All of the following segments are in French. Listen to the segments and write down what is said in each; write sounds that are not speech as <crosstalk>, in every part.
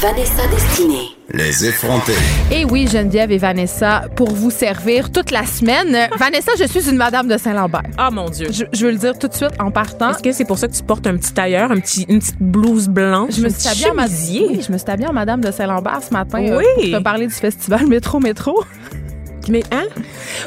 Vanessa Destinée. Les effrontés. Et oui, Geneviève et Vanessa, pour vous servir toute la semaine. <laughs> Vanessa, je suis une madame de Saint-Lambert. Ah mon Dieu. Je, je veux le dire tout de suite en partant. Est-ce que c'est pour ça que tu portes un petit tailleur, un petit, une petite blouse blanche? Je me suis habillée en ma- chemisier? oui, je me suis habillée en madame de Saint-Lambert ce matin euh, Oui. pour te parler du festival Métro Métro. Mais hein?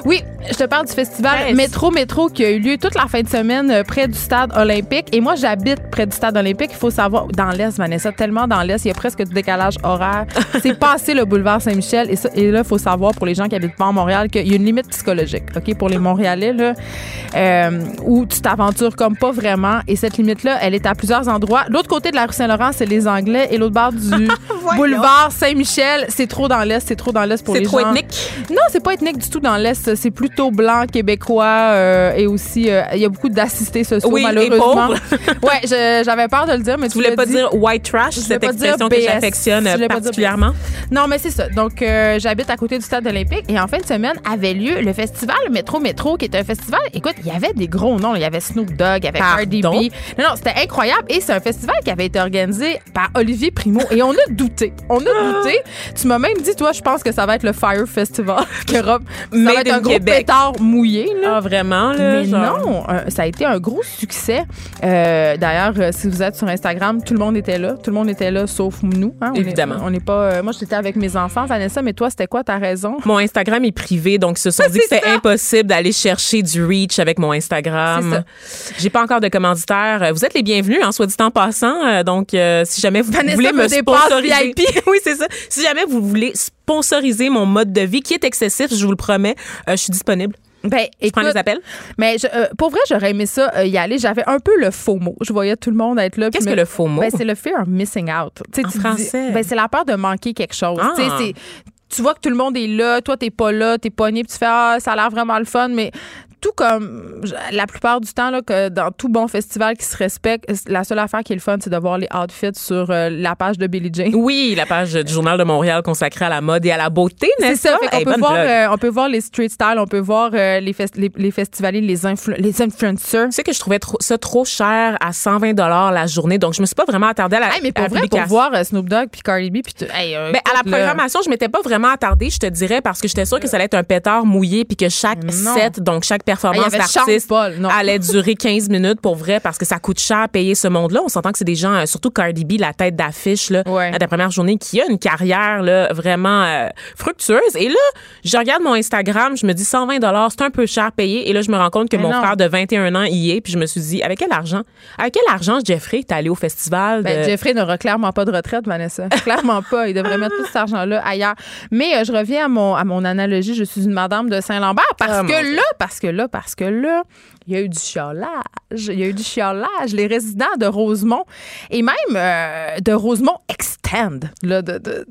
Oui, je te parle du festival Yes. Métro Métro qui a eu lieu toute la fin de semaine euh, près du stade olympique. Et moi, j'habite près du stade olympique. Il faut savoir, dans l'Est, Vanessa, tellement dans l'Est, il y a presque du décalage horaire. <laughs> C'est passé le boulevard Saint-Michel. Et, ça- et là, il faut savoir pour les gens qui habitent pas en Montréal qu'il y a une limite psychologique, OK, pour les Montréalais, là, euh, où tu t'aventures comme pas vraiment. Et cette limite-là, elle est à plusieurs endroits. L'autre côté de la rue Saint-Laurent, c'est les Anglais. Et l'autre bord du <laughs> boulevard Saint-Michel, c'est trop dans l'Est. C'est trop dans l'Est pour C'est les trop gens. ethnique? Non, c'est pas ethnique du tout dans l'Est. C'est plutôt blanc, québécois euh, et aussi, euh, il y a beaucoup d'assistés sociaux, Oui, malheureusement. <laughs> ouais, j'avais peur de le dire, mais tu Tu voulais pas dit. dire white trash, Je cette pas expression que j'affectionne pas particulièrement? Non, mais c'est ça. Donc, euh, j'habite à côté du stade olympique et en fin de semaine avait lieu le festival Métro Métro, qui est un festival. Écoute, il y avait des gros noms. Il y avait Snoop Dogg, il y avait Cardi B. Non, non, c'était incroyable. Et c'est un festival qui avait été organisé par Olivier Primo. Et on a douté. On a <gasps> douté. Tu m'as même dit, toi, je pense que ça va être le Fire Festival. que Ça Made va être un gros pétard mouillé. Là. Ah, vraiment, là? Mais genre? non, euh, ça a été un gros succès. Euh, D'ailleurs, euh, si vous êtes sur Instagram, tout le monde était là. Tout le monde était là, sauf nous. hein. On est- Évidemment. on n'est pas. euh, moi, j'étais avec mes enfants, Vanessa, mais toi, c'était quoi ta raison? Mon Instagram est privé, donc ils se sont <laughs> dit que c'est c'était impossible d'aller chercher du reach avec mon Instagram. J'ai pas encore de commanditaire. Vous êtes les bienvenus, en soit dit en passant. Donc, euh, si jamais vous Vanessa voulez me sponsoriser, VIP. <laughs> oui, c'est ça. Si jamais vous voulez sponsoriser mon mode de vie qui est excessif, je vous le promets, euh, je suis disponible. Ben, Je prends les appels. Mais je- euh, pour vrai, j'aurais aimé ça euh, y aller. J'avais un peu le faux mot. Je voyais tout le monde être là. Qu'est-ce que le faux mot? Ben, c'est le fear of missing out. En tu français? Dis, ben, c'est la peur de manquer quelque chose. Ah. Tu vois que tout le monde est là, toi, t'es pas là, t'es pogné, puis tu fais Ah, ça a l'air vraiment le fun, mais tout comme la plupart du temps, là, que dans tout bon festival qui se respecte, la seule affaire qui est le fun, c'est de voir les outfits sur euh, la page de Billie Jean. Oui, la page du Journal de Montréal consacrée à la mode et à la beauté, C'est n'est-ce ça, pas? fait qu'on Hey, peut voir, euh, on peut voir les street style, on peut voir euh, les, fest- les, les festivaliers, les, influ- les influencers. Tu sais que je trouvais trop- ça trop cher à 120 la journée, donc je me suis pas vraiment attardée à la, Hey, mais pour vrai, voir Snoop Dogg puis Cardi B puis tout- hey, Ben, à la programmation, je m'étais pas vraiment attardée, je te dirais, parce que j'étais sûre que ça allait être un pétard mouillé, puis que chaque Non. set, donc chaque performance avait d'artiste, allait durer 15 minutes pour vrai, parce que ça coûte cher à payer ce monde-là. On s'entend que c'est des gens, euh, surtout Cardi B, la tête d'affiche là, Ouais. à la première journée, qui a une carrière là, vraiment euh, fructueuse. Et là, je regarde mon Instagram, je me dis 120 c'est un peu cher payé. Et là, je me rends compte que Mais mon non. frère de 21 ans y est, puis je me suis dit, avec quel argent? Avec quel argent, Jeffrey, t'es allé au festival? Ben, Jeffrey n'aura clairement pas de retraite, Vanessa. <laughs> clairement pas. Il devrait mettre tout cet argent-là ailleurs. Mais euh, je reviens à mon, à mon analogie. Je suis une madame de Saint-Lambert parce Ah, que là, parce que là, parce que là, il y a eu du chiolage. Il y a eu du chiolage. Les résidents de Rosemont et même euh, de Rosemont Extend, là, de,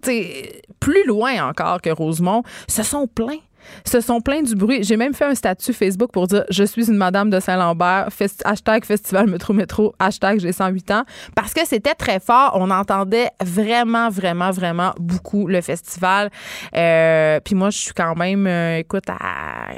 plus loin encore que Rosemont, se sont plaints se sont plaints du bruit. J'ai même fait un statut Facebook pour dire je suis une madame de Saint-Lambert, hashtag festival métro métro, hashtag j'ai 108 ans, parce que c'était très fort. On entendait vraiment, vraiment, vraiment beaucoup le festival. Euh, Puis moi, je suis quand même, euh, écoute, à,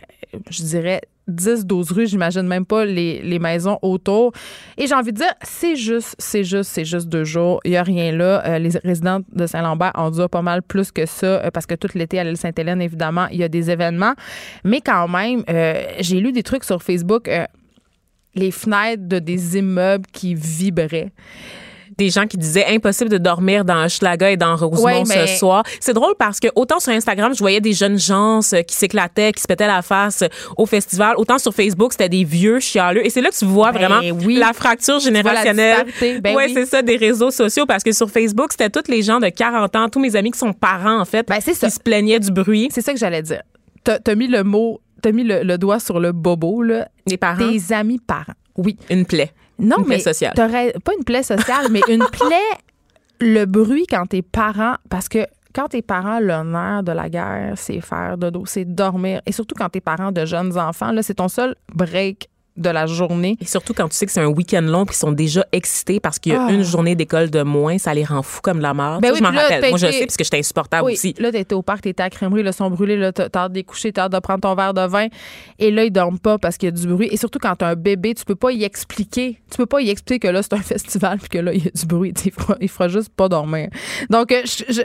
je dirais 10, 12 rues, j'imagine même pas les, les maisons autour. Et j'ai envie de dire, c'est juste, c'est juste, c'est juste deux jours. Il n'y a rien là. Euh, les résidents de Saint-Lambert en durent pas mal plus que ça, euh, parce que tout l'été à l'île Sainte-Hélène, évidemment, il y a des événements. Mais quand même, euh, j'ai lu des trucs sur Facebook, les fenêtres de des immeubles qui vibraient. Des gens qui disaient impossible de dormir dans Schlaga et dans Rosemont Ouais, mais- ce soir. C'est drôle parce que autant sur Instagram, je voyais des jeunes gens qui s'éclataient, qui se pétaient la face au festival, autant sur Facebook, c'était des vieux chialeux. Et c'est là que tu vois Ben vraiment oui. la fracture générationnelle. Ben ouais, oui. c'est ça, des réseaux sociaux. Parce que sur Facebook, c'était tous les gens de 40 ans, tous mes amis qui sont parents, en fait, Ben, qui se plaignaient du bruit. C'est ça que j'allais dire. T'as as mis le mot, t'as mis le, le doigt sur le bobo, là. Les parents, Tes amis parents. Oui. une plaie. Non, Une plaie mais sociale. pas une plaie sociale, mais une <laughs> plaie, le bruit quand tes parents, parce que quand tes parents, le nerf de la guerre, c'est faire dodo, c'est dormir. Et surtout quand tes parents de jeunes enfants, là, c'est ton seul break de la journée. Et surtout quand tu sais que c'est un week-end long puis qu'ils sont déjà excités parce qu'il y a Ah. une journée d'école de moins, ça les rend fous comme de la mort. Ben oui, je m'en là, rappelle. Moi, je sais parce que j'étais insupportable oui, aussi. là, t'étais au parc, t'étais à crèmerie, le son brûlé, là, t'as hâte d'écoucher, t'as hâte de prendre ton verre de vin. Et là, ils dorment pas parce qu'il y a du bruit. Et surtout, quand t'as un bébé, tu peux pas y expliquer. Tu peux pas y expliquer que là, c'est un <laughs> festival puis que là, il y a du bruit. Il fera, il fera juste pas dormir. Donc, euh, je, je,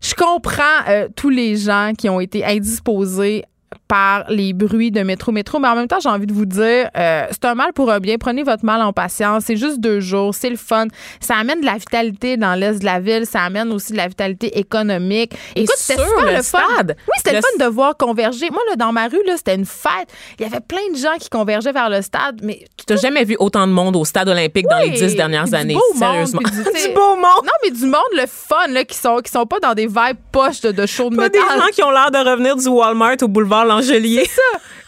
je comprends euh, tous les gens qui ont été indisposés par les bruits de métro métro. Mais en même temps j'ai envie de vous dire euh, c'est un mal pour un bien. Prenez votre mal en patience. C'est juste deux jours. C'est le fun. Ça amène de la vitalité dans l'est de la ville. Ça amène aussi de la vitalité économique. Écoute c'était super le le fun. stade. oui c'était le, Le- fun de voir converger. Moi là dans ma rue là c'était une fête. Il y avait plein de gens qui convergeaient vers le stade mais Tu n'as jamais vu autant de monde au stade olympique dans les dix dernières du années. beau monde, Sérieusement. puis <laughs> du- beau monde. non mais du monde le fun là qui sont qui sont pas dans des vibes poches de, de show de Pas des métal. gens qui ont l'air de revenir du Walmart au boulevard Langelier.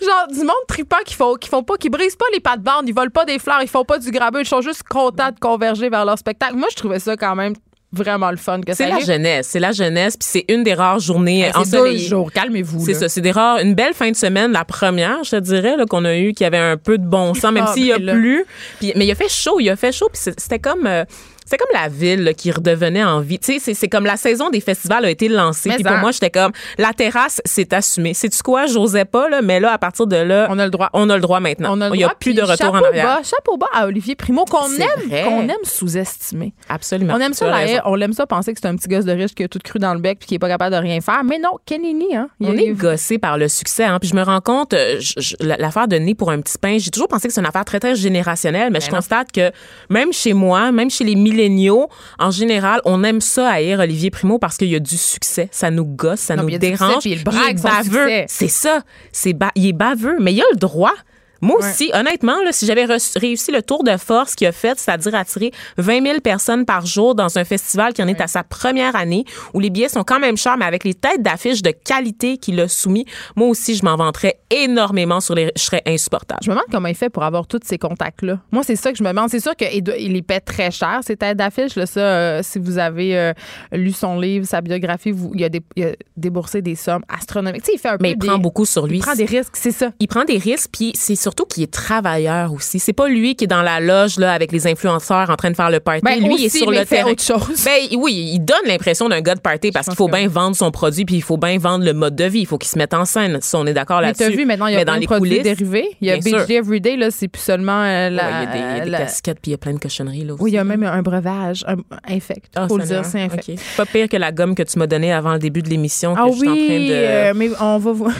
genre du monde tripant qui font qui font pas qui brisent pas les pattes bandes ils volent pas des fleurs ils font pas du grabeux ils sont juste contents de converger vers leur spectacle moi je trouvais ça quand même vraiment le fun que ça C'est la jeunesse. C'est la jeunesse. Puis c'est une des rares journées c'est deux ensoleillées. jours calmez-vous C'est ça, c'est des rares, une belle fin de semaine, la première, je te dirais, qu'on a eu, qui avait un peu de bon sens, même Ah, s'il y a ben là. plu. Puis, mais il a fait chaud, il a fait chaud, puis c'est- c'était comme, euh, c'était comme la ville là, qui redevenait en vie. Tu sais, c'est- c'est comme la saison des festivals a été lancée. Puis pour en- moi, j'étais comme, la terrasse, c'est assumé. Sais-tu quoi, j'osais pas, là, mais là, à partir de là, on a le droit on a le droit maintenant. on a le il y a plus de retour en arrière. bas, chapeau bas à Olivier Primo qu'on C'est aime qu'on aime sous-estimer Absolument. on aime Tu ça la on aime ça penser que c'est un petit gosse de riche qui a tout cru dans le bec puis qui est pas capable de rien faire mais non Kenini hein il On est gossé par le succès. Hein. Puis je me rends compte, euh, l'affaire de nez pour un petit pain, j'ai toujours pensé que c'est une affaire très, très générationnelle, mais je non. constate que même chez moi, même chez les milléniaux, en général, on aime ça haïr Olivier Primo parce qu'il y a du succès. Ça nous gosse, ça Non, nous il dérange. succès, puis il est baveux. C'est ça. C'est ba- il est baveux, mais il a le droit. Moi aussi, honnêtement, là, si j'avais réussi le tour de force qu'il a fait, c'est-à-dire attirer 20 000 personnes par jour dans un festival qui en est à sa première année, où les billets sont quand même chers, mais avec les têtes d'affiche de qualité qu'il a soumis, moi aussi, je m'en vanterais énormément sur les... Je serais insupportable. Je me demande comment il fait pour avoir tous ces contacts-là. Moi, c'est ça que je me demande. C'est sûr qu'il il les paie très cher, ces têtes d'affiche. Là, ça, euh, si vous avez euh, lu son livre, sa biographie, vous, il, a dé- il a déboursé des sommes astronomiques. Tu sais, il fait un Mais peu il prend beaucoup sur lui. Il prend des risques, c'est ça. il prend des risques, puis c'est surtout qu'il est travailleur aussi. C'est pas lui qui est dans la loge là avec les influenceurs en train de faire le party. Ben, lui, il est sur mais le il fait terrain. autre chose. Ben oui, il donne l'impression d'un gars de party parce qu'il faut bien vendre son produit, puis il faut bien vendre le mode de vie. Il faut qu'il se mette en scène. Si on est d'accord Mais là-dessus. t'as vu, maintenant, il y a Mais plein dans de les produits dérivés. Il y a. BG Everyday, là, c'est plus seulement euh, Ouais, la... il y a des, il des casquettes, puis il y a plein de cochonneries là aussi. Oui, il y a même un breuvage, un infect. Ah, faut le dire, c'est infect. OK. Pas pire que la gomme que tu m'as donnée avant le début de l'émission. que Ah je suis en train oui, de... euh, mais on va voir.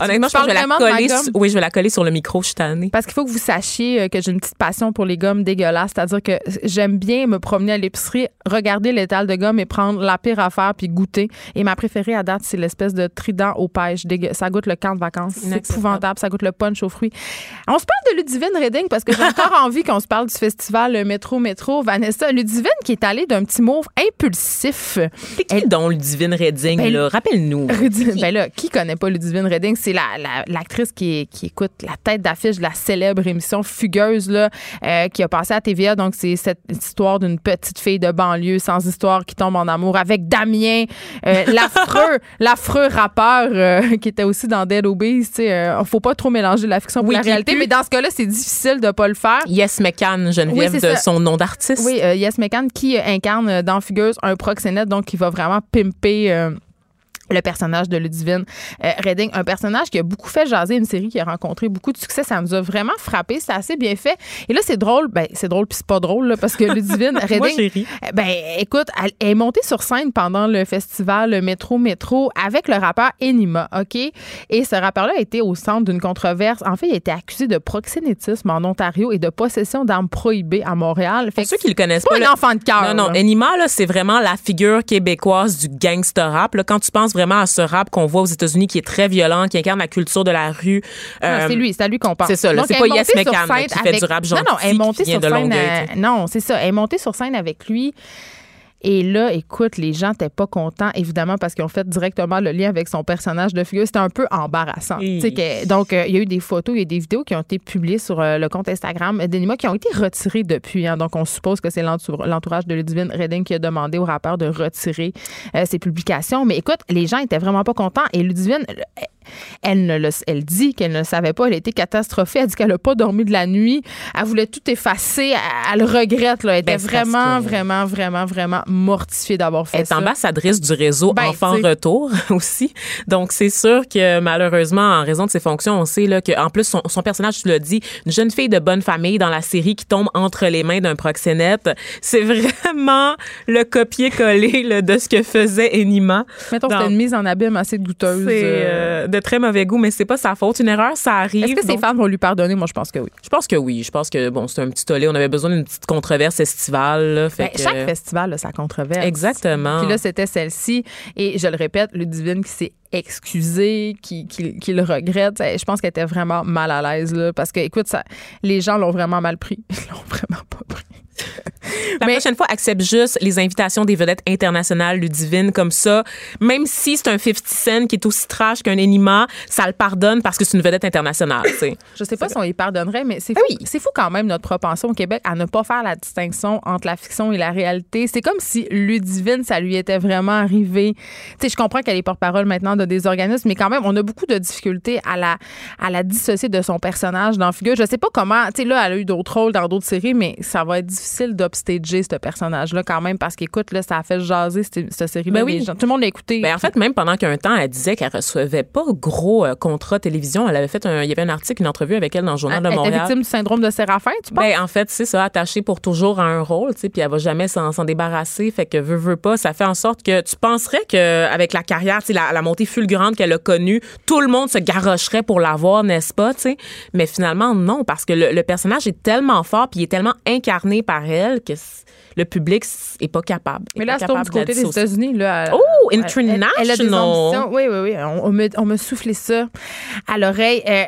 Honnêtement, je pense que je vais la coller. Oui, je vais la coller sur le micro. Je suis tannée. Parce qu'il faut que vous sachiez euh, que j'ai une petite passion pour les gommes dégueulasses. C'est-à-dire que j'aime bien me promener à l'épicerie, regarder l'étal de gomme et prendre la pire affaire puis goûter. Et ma préférée à date, c'est l'espèce de trident aux pêches. Ça goûte le camp de vacances. C'est épouvantable. Ça goûte le punch aux fruits. On se parle de Ludivine Redding parce que j'ai encore <laughs> envie qu'on se parle du festival Métro Métro. Vanessa, Ludivine qui est allée d'un petit mot impulsif. C'est qui donc le Divine Redding, Ben, là? Rappelle-nous. Ludivine- ben là, qui connaît pas Ludivine Redding? C'est la, la- l'actrice qui, qui écoute la tête d'affiche de la célèbre émission Fugueuse là, euh, qui a passé à TVA. Donc, c'est cette histoire d'une petite fille de banlieue sans histoire qui tombe en amour avec Damien, euh, <laughs> l'affreux, l'affreux rappeur euh, qui était aussi dans Dead Obeez. Tu sais, faut pas trop mélanger la fiction Oui, la réalité, mais dans ce cas-là, c'est difficile de pas le faire. Yes McCann, Geneviève, Oui, de ça. son nom d'artiste. Oui, Yes McCann qui incarne dans Fugueuse un proxénète, donc qui va vraiment pimper. Le personnage de Ludivine euh, Redding, un personnage qui a beaucoup fait jaser, une série qui a rencontré beaucoup de succès. Ça nous a vraiment frappé. C'est assez bien fait. Et là, c'est drôle. Ben, c'est drôle puis c'est pas drôle là, parce que <laughs> Ludivine Redding, euh, ben, écoute, elle est montée sur scène pendant le festival Métro Métro avec le rappeur Enima, OK? Et ce rappeur-là a été au centre d'une controverse. En fait, il a été accusé de proxénétisme en Ontario et de possession d'armes prohibées à Montréal. Fait Pour ceux qui le connaissent pas pas, un enfant de cœur. Non, non. Enima, là, c'est vraiment la figure québécoise du gangster rap. Là, quand tu penses vraiment à ce rap qu'on voit aux États-Unis qui est très violent, qui incarne la culture de la rue. Non, euh, c'est lui, c'est à lui qu'on pense. c'est ça, C'est pas Yes McCann, qui fait du rap Non, non, elle est gentil, montée sur scène. Longueuil, euh, non, c'est ça. Elle est montée sur scène avec lui. Et là, écoute, les gens n'étaient pas contents, évidemment, parce qu'ils ont fait directement le lien avec son personnage de figure. C'était un peu embarrassant. Que- donc, euh, il y a eu des photos, il y a des vidéos qui ont été publiées sur euh, le compte Instagram d'Enima qui ont été retirées depuis. hein. donc, on suppose que c'est l'entour- l'entourage de Ludivine Redding qui a demandé au rappeur de retirer euh, ses publications. Mais écoute, les gens étaient vraiment pas contents. Et Ludivine, elle, ne le- elle dit qu'elle ne le savait pas. Elle était catastrophée. Elle dit qu'elle n'a pas dormi de la nuit. Elle voulait tout effacer. Elle, elle le regrette. Là. Elle était Ben, parce vraiment, que- vraiment, vraiment, vraiment mortifiée d'avoir fait Elle est ça. ambassadrice du réseau Ben, Enfants. Retour <laughs> aussi. Donc, c'est sûr que malheureusement, en raison de ses fonctions, on sait là, qu'en plus, son, son personnage, tu l'as dit, une jeune fille de bonne famille dans la série qui tombe entre les mains d'un proxénète. C'est <laughs> vraiment le copier-coller de ce que faisait Enima. Mettons c'était une mise en abîme assez douteuse. C'est euh. De très mauvais goût, mais c'est pas sa faute. Une erreur, ça arrive. Est-ce que Donc, fans vont lui pardonner? Moi, je pense que oui. Je pense que oui. Je pense que bon, c'est un petit tollé. On avait besoin d'une petite controverse estivale. là. Fait Ben, que- Chaque festival a sa controverse. Exactement. Puis là, c'était celle-ci. Et je le répète, Ludivine qui s'est excusée, qui, qui, qui le regrette. Eh, Je pense qu'elle était vraiment mal à l'aise. Là, parce que, écoute, ça, les gens l'ont vraiment mal pris. <laughs> Ils l'ont vraiment pas pris. <laughs> La Mais- prochaine fois, accepte juste les invitations des vedettes internationales Ludivine comme ça. Même si c'est un 50 Cent qui est aussi trash qu'un Enima, ça le pardonne parce que c'est une vedette internationale. tu sais. Je sais pas si on y pardonnerait, mais c'est Ben fou, c'est fou quand même notre propension au Québec à ne pas faire la distinction entre la fiction et la réalité. C'est comme si Ludivine, ça lui était vraiment arrivé. Tu sais, je comprends qu'elle est porte-parole maintenant de des organismes, mais quand même, on a beaucoup de difficultés à la, à la dissocier de son personnage dans Figure. Je sais pas comment, tu sais, là, elle a eu d'autres rôles dans d'autres séries, mais ça va être difficile d'upstager ce personnage-là quand même parce qu'écoute, là, ça a fait jaser cette, cette série-là. Ben oui. Gens- Tout le monde l'a écouté. Ben, en fait, même pendant qu'un temps, elle disait qu'elle recevait pas gros euh, contrats télévision. Elle avait fait un, il y avait un article, une entrevue avec elle dans le journal elle de était Montréal. victime du syndrome de Séraphin, tu penses? Ben, en fait, c'est ça, attachée pour toujours à un rôle, tu sais, puis elle va jamais s'en débarrasser. Fait que veut, veut pas, ça fait en sorte que tu penserais que avec la carrière, tu sais, la, la montée fulgurante qu'elle a connue, tout le monde se garocherait pour l'avoir, n'est-ce pas, tu sais? Mais finalement, non, parce que le, le personnage est tellement fort, puis il est tellement incarné par elle que le public est pas capable. est Mais là, c'est tourne du côté des. États-Unis. Elle- Oh, elle- Elle, elle a des international. ambitions. Oui, oui, oui. On, on me, on me soufflait ça à l'oreille. Euh,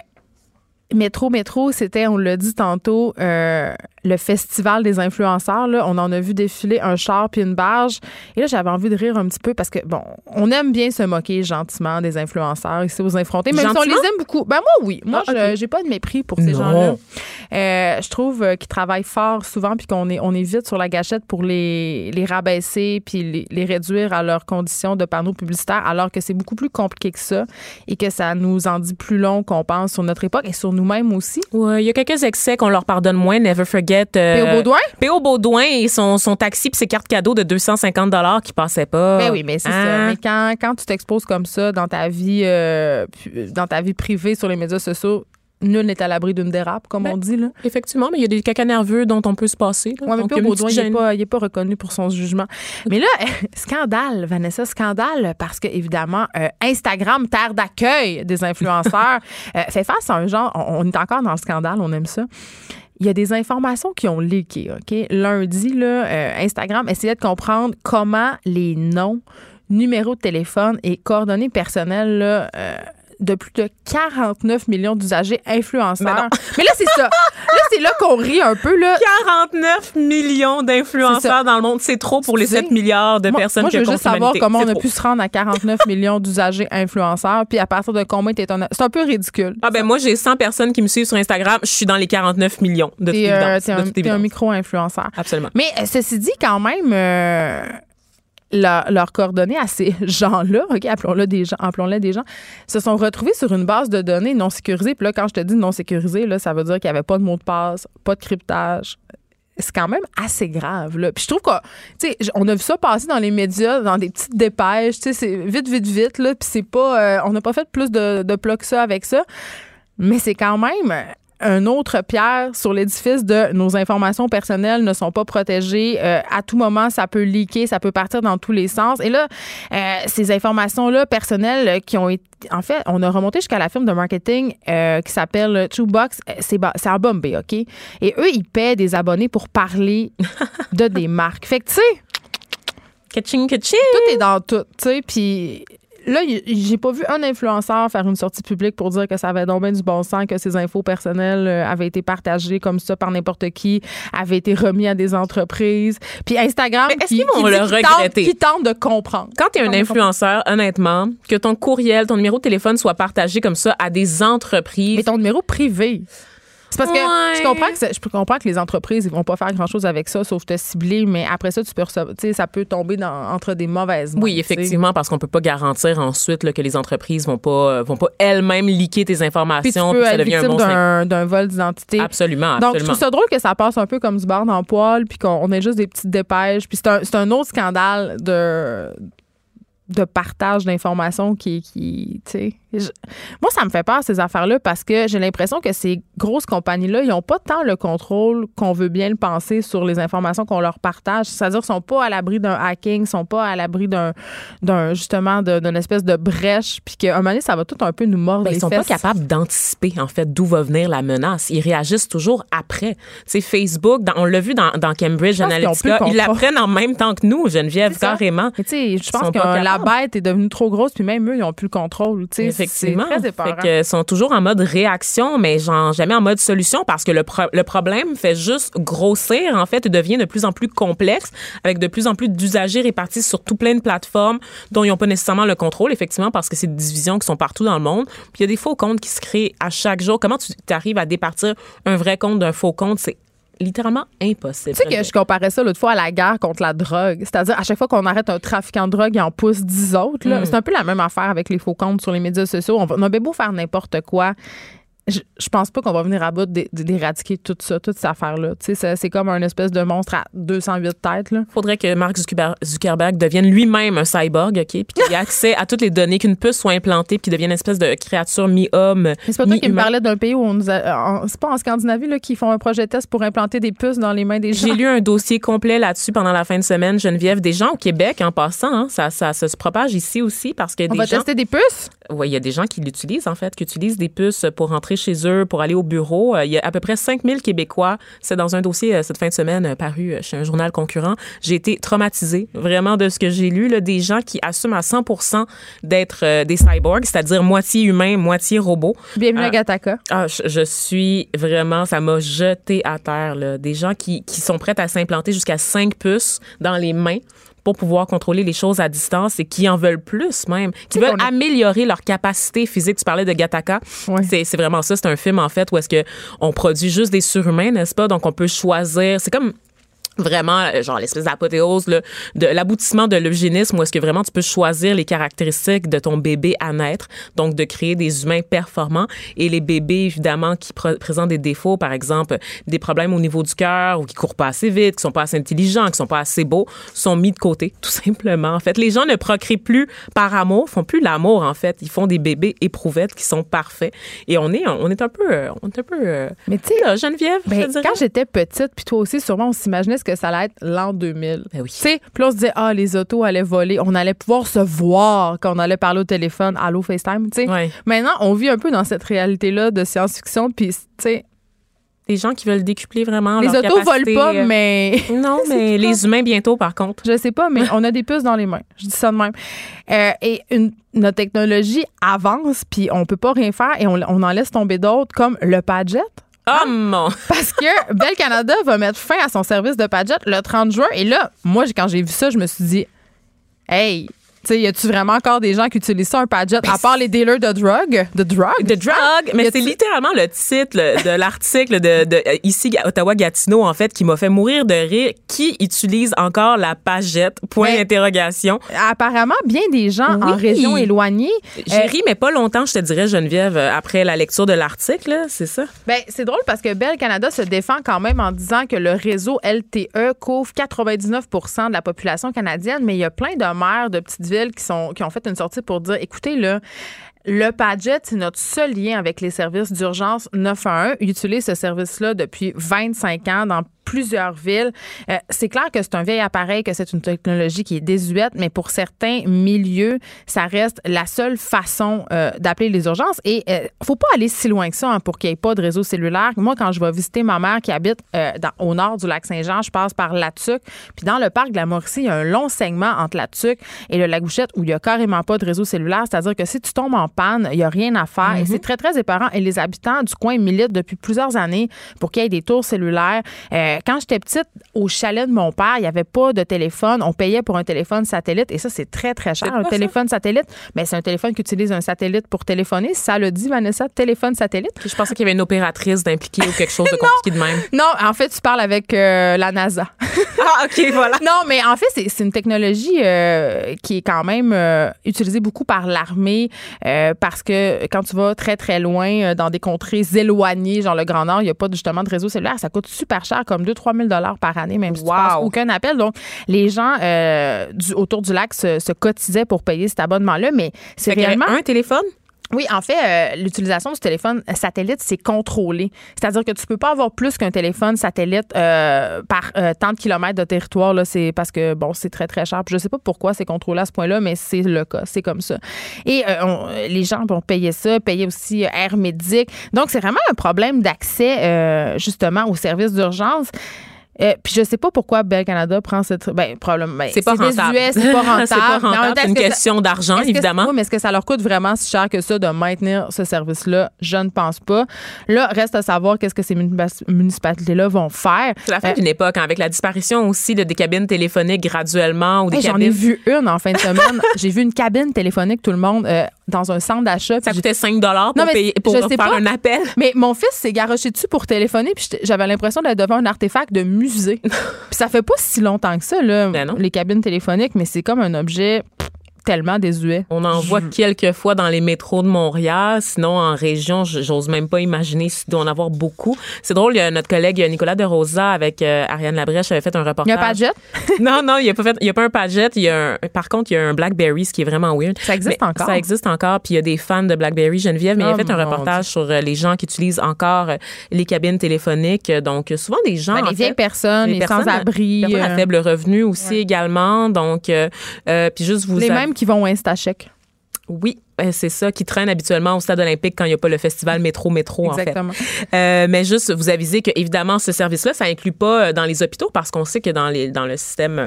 Métro, métro, c'était, on l'a dit tantôt, euh, le festival des influenceurs. Là. On en a vu défiler un char puis une barge. Et là, j'avais envie de rire un petit peu parce que, bon, on aime bien se moquer gentiment des influenceurs ici aux infrontés. Même si on les aime beaucoup. Ben moi, oui. Moi, Ah, je- ok. j'ai pas de mépris pour ces gens-là. Euh, je trouve euh, qu'ils travaillent fort souvent puis qu'on est, on est vite sur la gâchette pour les, les rabaisser puis les, les réduire à leurs conditions de panneaux publicitaires alors que c'est beaucoup plus compliqué que ça et que ça nous en dit plus long qu'on pense sur notre époque et sur nous-mêmes aussi. Ouais, il y a quelques excès qu'on leur pardonne moins. Never forget. Euh, P.O. Baudouin? P.O. Baudouin et son, son taxi puis ses cartes cadeaux de 250 dollars qui passaient pas. Ben oui, mais c'est ça. Hein? Mais quand, quand tu t'exposes comme ça dans ta vie euh, dans ta vie privée sur les médias sociaux, nul n'est à l'abri d'une dérape, comme Ben, on dit. Là. Effectivement, mais il y a des caca nerveux dont on peut se passer. mais une Baudouin, il n'est pas, reconnu pour son jugement. Mais là, <laughs> scandale, Vanessa, scandale, parce que, évidemment, euh, Instagram, terre d'accueil des influenceurs, <laughs> euh, fait face à un genre, on, on est encore dans le scandale, on aime ça. Il y a des informations qui ont leaké, OK? Lundi, là, euh, Instagram essayait de comprendre comment les noms, numéros de téléphone et coordonnées personnelles là, euh, de plus de 49 millions d'usagers influenceurs. <laughs> Mais là, c'est ça. Là, c'est là qu'on rit un peu. Là. 49 millions d'influenceurs dans le monde. C'est trop pour les Tu sais, 7 milliards de Moi, personnes moi, que je veux juste savoir comment on a trop. pu se rendre à 49 <laughs> millions d'usagers influenceurs, puis à partir de combien t'es un... C'est un peu ridicule. Ah ben moi, j'ai 100 personnes qui me suivent sur Instagram. Je suis dans les 49 millions de T'es euh, un, un micro-influenceur. Absolument. Mais euh, ceci dit, quand même, euh, leur- leurs coordonnées à ces <laughs> gens-là, OK, appelons-le des gens, appelons-les des gens, se sont retrouvés sur une base de données non sécurisée. Puis là, quand je te dis non sécurisée, là, ça veut dire qu'il n'y avait pas de mot de passe, pas de cryptage, c'est quand même assez grave. Là. Puis je trouve que, tu sais, on a vu ça passer dans les médias, dans des petites dépêches, c'est vite, vite, vite, là, puis c'est pas, euh, on n'a pas fait plus de, de que ça avec ça, mais c'est quand même un autre pierre sur l'édifice de nos informations personnelles ne sont pas protégées. Euh, à tout moment, ça peut leaker, ça peut partir dans tous les sens. Et là, euh, ces informations-là personnelles qui ont été en fait, on a remonté jusqu'à la firme de marketing euh, qui s'appelle Box. C'est, c'est en Bombay, OK? Et eux, ils paient des abonnés pour parler de des marques. Fait que, tu sais, tout est dans tout, tu sais. Puis là, j'ai pas vu un influenceur faire une sortie publique pour dire que ça avait donc bien du bon sens, que ces infos personnelles euh, avaient été partagées comme ça par n'importe qui, avaient été remis à des entreprises. Puis Instagram, Mais est-ce qui, qu'ils vont qui le tente- qui tente de comprendre. Quand tu es un influenceur, honnêtement, que ton courriel, ton numéro de téléphone soit partagé comme ça à des entreprises. Mais ton numéro privé. C'est parce que Ouais. je comprends que je comprends que les entreprises ils vont pas faire grand chose avec ça sauf te cibler mais après ça tu peux recevoir- tu sais ça peut tomber dans, entre des mauvaises mains. Oui, effectivement, parce qu'on peut pas garantir ensuite là, que les entreprises vont pas vont pas elles-mêmes liquer tes Puis tu informations peux puis ça être devient un bon d'un vol d'identité. Absolument, Donc, je trouve ça drôle que ça passe un peu comme du beurre dans le poil, puis qu'on on ait juste des petites dépêches. Puis c'est un, c'est un autre scandale de, de partage d'informations qui, qui tu sais. je- Moi, ça me fait peur, ces affaires-là, parce que j'ai l'impression que ces grosses compagnies-là, ils n'ont pas tant le contrôle qu'on veut bien le penser sur les informations qu'on leur partage. C'est-à-dire qu'ils sont pas à l'abri d'un hacking, ils sont pas à l'abri d'un, d'un justement, d'une espèce de brèche, puis qu'à un moment donné, ça va tout un peu nous mordre Ben, les ils sont fesses. pas capables d'anticiper en fait d'où va venir la menace. Ils réagissent toujours après. Tu Facebook, dans- on l'a vu dans, dans Cambridge Analytica, ils l'apprennent en même temps que nous, Geneviève, carrément. Mais tu sais, je pense pas la capables. bête est devenue trop grosse, puis même eux, ils n'ont plus le contrôle. Tu sais, Effectivement. C'est très. Fait ils sont toujours en mode réaction, mais genre jamais en mode solution parce que le, pro- le problème fait juste grossir, en fait, et devient de plus en plus complexe avec de plus en plus d'usagers répartis sur tout plein de plateformes dont ils n'ont pas nécessairement le contrôle, effectivement, parce que c'est des divisions qui sont partout dans le monde. Puis il y a des faux comptes qui se créent à chaque jour. Comment tu arrives à départir un vrai compte d'un faux compte? C'est littéralement impossible. Tu sais que je comparais ça l'autre fois à la guerre contre la drogue. C'est-à-dire, à chaque fois qu'on arrête un trafiquant de drogue, il en pousse 10 autres. Mm. C'est un peu la même affaire avec les faux comptes sur les médias sociaux. On, va- on a bien beau faire n'importe quoi. Je, je pense pas qu'on va venir à bout d'é- d'éradiquer tout ça, toute cette affaire-là. C'est- comme un espèce de monstre à 208 têtes. Là. faudrait que Mark Zuckerberg, devienne lui-même un cyborg, OK? Puis qu'il ait <laughs> accès à toutes les données, qu'une puce soit implantée, puis qu'il devienne une espèce de créature mi-homme, c'est pas toi qui me parlais d'un pays où on nous a. C'est pas en Scandinavie là, qui font un projet test pour implanter des puces dans les mains des gens. J'ai lu un dossier complet là-dessus pendant la fin de semaine, Geneviève. Des gens au Québec, en passant, hein, ça, ça, ça se propage ici aussi parce que On des va gens... tester des puces? Oui, il y a des gens qui l'utilisent, en fait, qui utilisent des puces pour rentrer chez eux, pour aller au bureau. Euh, Il y a à peu près 5000 Québécois. C'est dans un dossier euh, cette fin de semaine euh, paru chez un journal concurrent. J'ai été traumatisée, vraiment, de ce que j'ai lu. Là, des gens qui assument à 100 d'être des cyborgs, c'est-à-dire moitié humain, moitié robot. Bienvenue à Gataka. Ah, je, je suis vraiment, ça m'a jeté à terre. Là. Des gens qui, qui sont prêts à s'implanter jusqu'à cinq puces dans les mains pour pouvoir contrôler les choses à distance et qui en veulent plus même, qui veulent qu'on améliorer leur capacité physique. Tu parlais de Gattaca. Ouais. C'est, vraiment ça. C'est un film, en fait, où est-ce que on produit juste des surhumains, n'est-ce pas? Donc, on peut choisir. C'est comme vraiment euh, genre l'espèce d'apothéose là, de l'aboutissement de l'eugénisme où est-ce que vraiment tu peux choisir les caractéristiques de ton bébé à naître donc de créer des humains performants. Et les bébés évidemment qui pr- présentent des défauts par exemple des problèmes au niveau du cœur ou qui courent pas assez vite qui sont pas assez intelligents qui sont pas assez beaux sont mis de côté <laughs> tout simplement. En fait les gens ne procréent plus par amour font plus l'amour en fait. Ils font des bébés éprouvettes qui sont parfaits. Et on est on est un peu euh, on est un peu euh, Mais tu sais, là, Geneviève je Ben, dirais. quand j'étais petite, puis toi aussi, sûrement, on s'imaginait ce que ça allait être l'an 2000. Ben oui. Tu sais, puis on se disait, ah, les autos allaient voler. On allait pouvoir se voir quand on allait parler au téléphone. Allô, FaceTime, tu sais. Ouais. Maintenant, on vit un peu dans cette réalité-là de science-fiction, puis, tu sais, des gens qui veulent décupler vraiment les autos volent pas, euh, mais. <laughs> <laughs> Non, mais les humains bientôt, par contre. Je sais pas, mais on a des puces dans les mains. Je dis ça de même. Euh, et une, notre technologie avance, puis on peut pas rien faire et on, on en laisse tomber d'autres, comme le Padjet. Oh mon! <laughs> Parce que Bell Canada va mettre fin à son service de Padjet le 30 juin. Et là, moi, quand j'ai vu ça, je me suis dit, hey, sais, y a-tu vraiment encore des gens qui utilisent ça, un Padgett, à part les dealers de drogue? De drogue? De drug, mais c'est littéralement le titre de l'article de, de, euh, ici Ottawa-Gatineau, en fait, qui m'a fait mourir de rire. Qui utilise encore la pagette? Point Mais- d'interrogation. Apparemment, bien des gens en région éloignée. J'ai Euh, ri, mais pas longtemps, je te dirais, Geneviève, euh, après la lecture de l'article, c'est ça? Ben, c'est drôle parce que Bell Canada se défend quand même en disant que le réseau LTE couvre 99% de la population canadienne, mais il y a plein de maires de petites villes qui, ont fait une sortie pour dire écoutez, là, le Padgett, c'est notre seul lien avec les services d'urgence 911. Ils utilisent ce service-là depuis 25 ans dans plusieurs villes. Euh, c'est clair que c'est un vieil appareil, que c'est une technologie qui est désuète, mais pour certains milieux, ça reste la seule façon euh, d'appeler les urgences. Et euh, faut pas aller si loin que ça hein, pour qu'il n'y ait pas de réseau cellulaire. Moi, quand je vais visiter ma mère qui habite euh, dans- au nord du lac Saint-Jean, je passe par Latuc. Puis dans le parc de la Mauricie, il y a un long segment entre Latuc et le Lagouchette où il y a carrément pas de réseau cellulaire. C'est-à-dire que si tu tombes en panne, il y a rien à faire. Et c'est très, très épeurant. Et les habitants du coin militent depuis plusieurs années pour qu'il y ait des tours cellulaires. Euh, quand j'étais petite, au chalet de mon père, il n'y avait pas de téléphone. On payait pour un téléphone satellite. Et ça, c'est très, très cher. Un ça? téléphone satellite, mais c'est un téléphone qui utilise un satellite pour téléphoner. Ça le dit, Vanessa, téléphone satellite. Je pensais qu'il y avait une opératrice d'impliquée ou quelque chose de <laughs> compliqué de même. Non, en fait, tu parles avec euh, la NASA. <laughs> Ah, OK, voilà. Non, mais en fait, c'est une technologie euh, qui est quand même euh, utilisée beaucoup par l'armée euh, parce que quand tu vas très, très loin euh, dans des contrées éloignées, genre le Grand Nord, il n'y a pas justement de réseau cellulaire. Ça coûte super cher, comme 2-3 000 par année, même si tu passes aucun appel. Donc, les gens euh, du, autour du lac se, se cotisaient pour payer cet abonnement-là, mais c'est réellement... un téléphone? Oui, en fait, euh, l'utilisation du téléphone satellite, c'est contrôlé. C'est-à-dire que tu peux pas avoir plus qu'un téléphone satellite euh, par euh, tant de kilomètres de territoire. C'est parce que bon, c'est très très cher. Puis je sais pas pourquoi c'est contrôlé à ce point-là, mais c'est le cas. C'est comme ça. Et euh, les gens vont payer ça, payer aussi euh, Air Médic. Donc c'est vraiment un problème d'accès euh, justement aux services d'urgence. Euh, puis je sais pas pourquoi Bell Canada prend cette ben probablement ben, C'est pas rentable. désuet, <laughs> c'est pas rentable. c'est pas rentable. C'est une que question d'argent, que- évidemment. oui, mais est-ce que ça leur coûte vraiment si cher que ça de maintenir ce service-là? Je ne pense pas. Là, reste à savoir qu'est-ce que ces munipa- municipalités-là vont faire. C'est la fin Euh, d'une époque, hein, avec la disparition aussi de des cabines téléphoniques graduellement ou des hey, J'en ai vu une en fin de semaine. <laughs> J'ai vu une cabine téléphonique, tout le monde, euh, dans un centre d'achat. Ça coûtait 5 dollars pour, Non, mais payer, pour je faire sais pas. un appel. Mais mon fils s'est garoché dessus pour téléphoner, puis j'avais l'impression d'être devant un artefact de musée. <laughs> puis ça fait pas si longtemps que ça, là, Ben les cabines téléphoniques, mais c'est comme un objet tellement désuet. On en voit quelques fois dans les métros de Montréal. Sinon, en région, j'ose même pas imaginer s'il doit en avoir beaucoup. C'est drôle, il y a notre collègue Nicolas De Rosa avec euh, Ariane Labrèche avait fait un Il reportage. n'y a pas de jet? non, non, il n'y a pas fait, il y a pas un Padgett. Il y a un, par contre, il y a un Blackberry, ce qui est vraiment weird. Ça existe Mais encore? Ça existe encore. Puis il y a des fans de Blackberry Geneviève, mais il a Oh, fait un reportage sur euh, les gens qui utilisent encore euh, les cabines téléphoniques. Donc, souvent des gens. Ben, en les vieilles fait, personnes, les, sans-abri. personnes à faible revenu aussi également. Donc, euh, puis juste vous les av- qui vont au Instacheck. Oui, euh, c'est ça qui traîne habituellement au stade olympique quand il n'y a pas le festival métro métro Exactement. en fait. Euh, mais juste vous aviser que évidemment ce service-là, ça inclut pas euh, dans les hôpitaux parce qu'on sait que dans les dans le système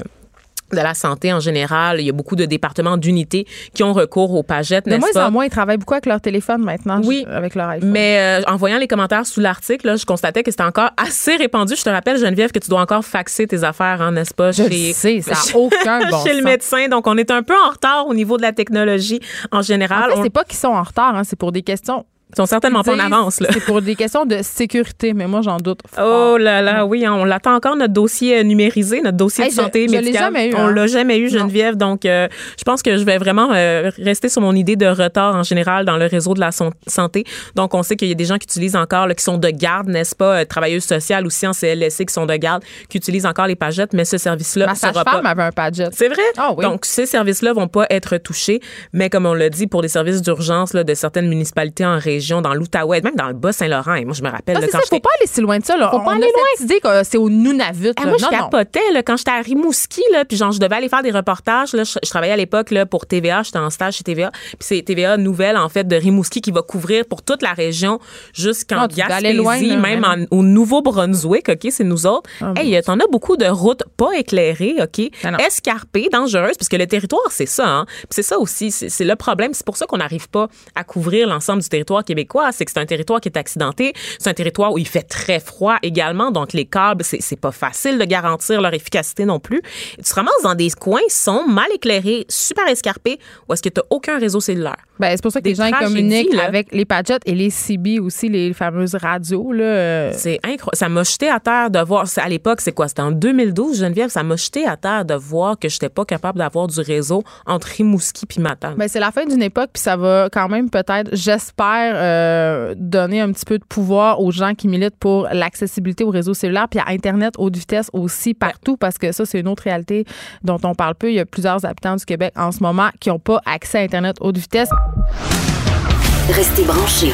de la santé en général, il y a beaucoup de départements d'unités qui ont recours aux pagettes, De n'est-ce moins pas? en moins, ils travaillent beaucoup avec leur téléphone maintenant. Oui. Avec leur iPhone. Mais euh, en voyant les commentaires sous l'article, là, je constatais que c'était encore assez répandu. Je te rappelle, Geneviève, que tu dois encore faxer tes affaires, hein, n'est-ce pas? Je le sais, ça n'a <laughs> aucun bon chez le médecin. Donc, on est un peu en retard au niveau de la technologie en général. En fait, On- c'est pas qu'ils sont en retard, hein, c'est pour des questions. Ils sont certainement pas en avance. C'est pour des questions de sécurité, mais moi, j'en doute. fort. Oh là là, oui, on l'attend encore notre dossier euh, numérisé, notre dossier Hey, de je- santé je médicale. jamais eu, On hein. l'a jamais eu, Geneviève. Donc, euh, je pense que je vais vraiment euh, rester sur mon idée de retard en général dans le réseau de la santé. Donc, on sait qu'il y a des gens qui utilisent encore, là, qui sont de garde, n'est-ce pas, travailleuses sociales aussi en CLSC qui sont de garde, qui utilisent encore les pagettes, mais ce service-là sera pas. avait un Padgett. C'est vrai? Ah oui. Donc, ces services-là vont pas être touchés, mais comme on l'a dit, pour des services d'urgence de certaines municipalités en région, dans l'Outaouais, même dans le Bas-Saint-Laurent, et moi, je me rappelle Ah, là, quand ça, faut pas aller si loin de ça. Là. Faut On pas a aller cette idée que c'est au Nunavut. Ah, là. moi, je non, capotais là, quand j'étais à Rimouski, là, puis genre, je devais aller faire des reportages. Là, je, je travaillais à l'époque là, pour TVA, j'étais en stage chez TVA. Puis c'est TVA Nouvelle, en fait, de Rimouski qui va couvrir pour toute la région jusqu'en Ah, aller Gaspésie, loin, là, même en- au Nouveau-Brunswick, OK, c'est nous autres. Ah, hey, t'en as beaucoup de routes pas éclairées, OK, Ah, escarpées, dangereuses, parce que le territoire, c'est ça. Hein? Puis c'est ça aussi, c'est le problème. C'est pour ça qu'on n'arrive pas à couvrir l'ensemble du territoire québécois, c'est que c'est un territoire qui est accidenté, c'est un territoire où il fait très froid également, donc les câbles, c'est, pas facile de garantir leur efficacité non plus. tu te ramasses dans des coins sombres, mal éclairés, super escarpés, où est-ce que tu aucun réseau cellulaire. Ben, c'est pour ça que Des les gens communiquent là. avec les Padgett et les CB aussi, les fameuses radios. Là. C'est incroyable. Ça m'a jeté à terre de voir. À l'époque, c'est quoi? C'était en 2012, Geneviève. Ça m'a jeté à terre de voir que j'étais pas capable d'avoir du réseau entre Rimouski puis Matane. Ben, c'est la fin d'une époque, puis ça va quand même peut-être, j'espère, euh, donner un petit peu de pouvoir aux gens qui militent pour l'accessibilité au réseau cellulaire, puis à Internet haute vitesse aussi partout, parce que ça, c'est une autre réalité dont on parle peu. Il y a plusieurs habitants du Québec en ce moment qui n'ont pas accès à Internet haute vitesse. Restez branchés.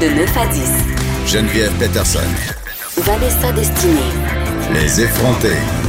De 9 à 10. Geneviève Peterson. Vanessa Destinée. Les effrontés.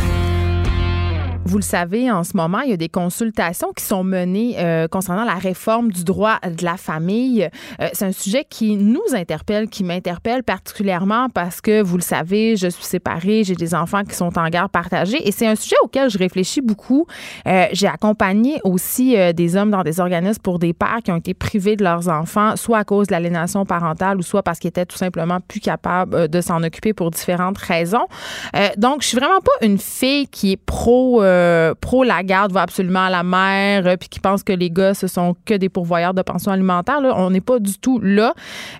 Vous le savez, en ce moment, il y a des consultations qui sont menées euh, concernant la réforme du droit de la famille. Euh, c'est un sujet qui nous interpelle, qui m'interpelle particulièrement parce que, vous le savez, je suis séparée, j'ai des enfants qui sont en garde partagée et c'est un sujet auquel je réfléchis beaucoup. Euh, j'ai accompagné aussi des hommes dans des organismes pour des pères qui ont été privés de leurs enfants, soit à cause de l'aliénation parentale ou soit parce qu'ils étaient tout simplement plus capables de s'en occuper pour différentes raisons. Donc, je suis vraiment pas une fille qui est pro euh, pro la garde, va absolument à la mère, euh, puis qui pense que les gars ce sont que des pourvoyeurs de pension alimentaire. Là. On n'est pas du tout là.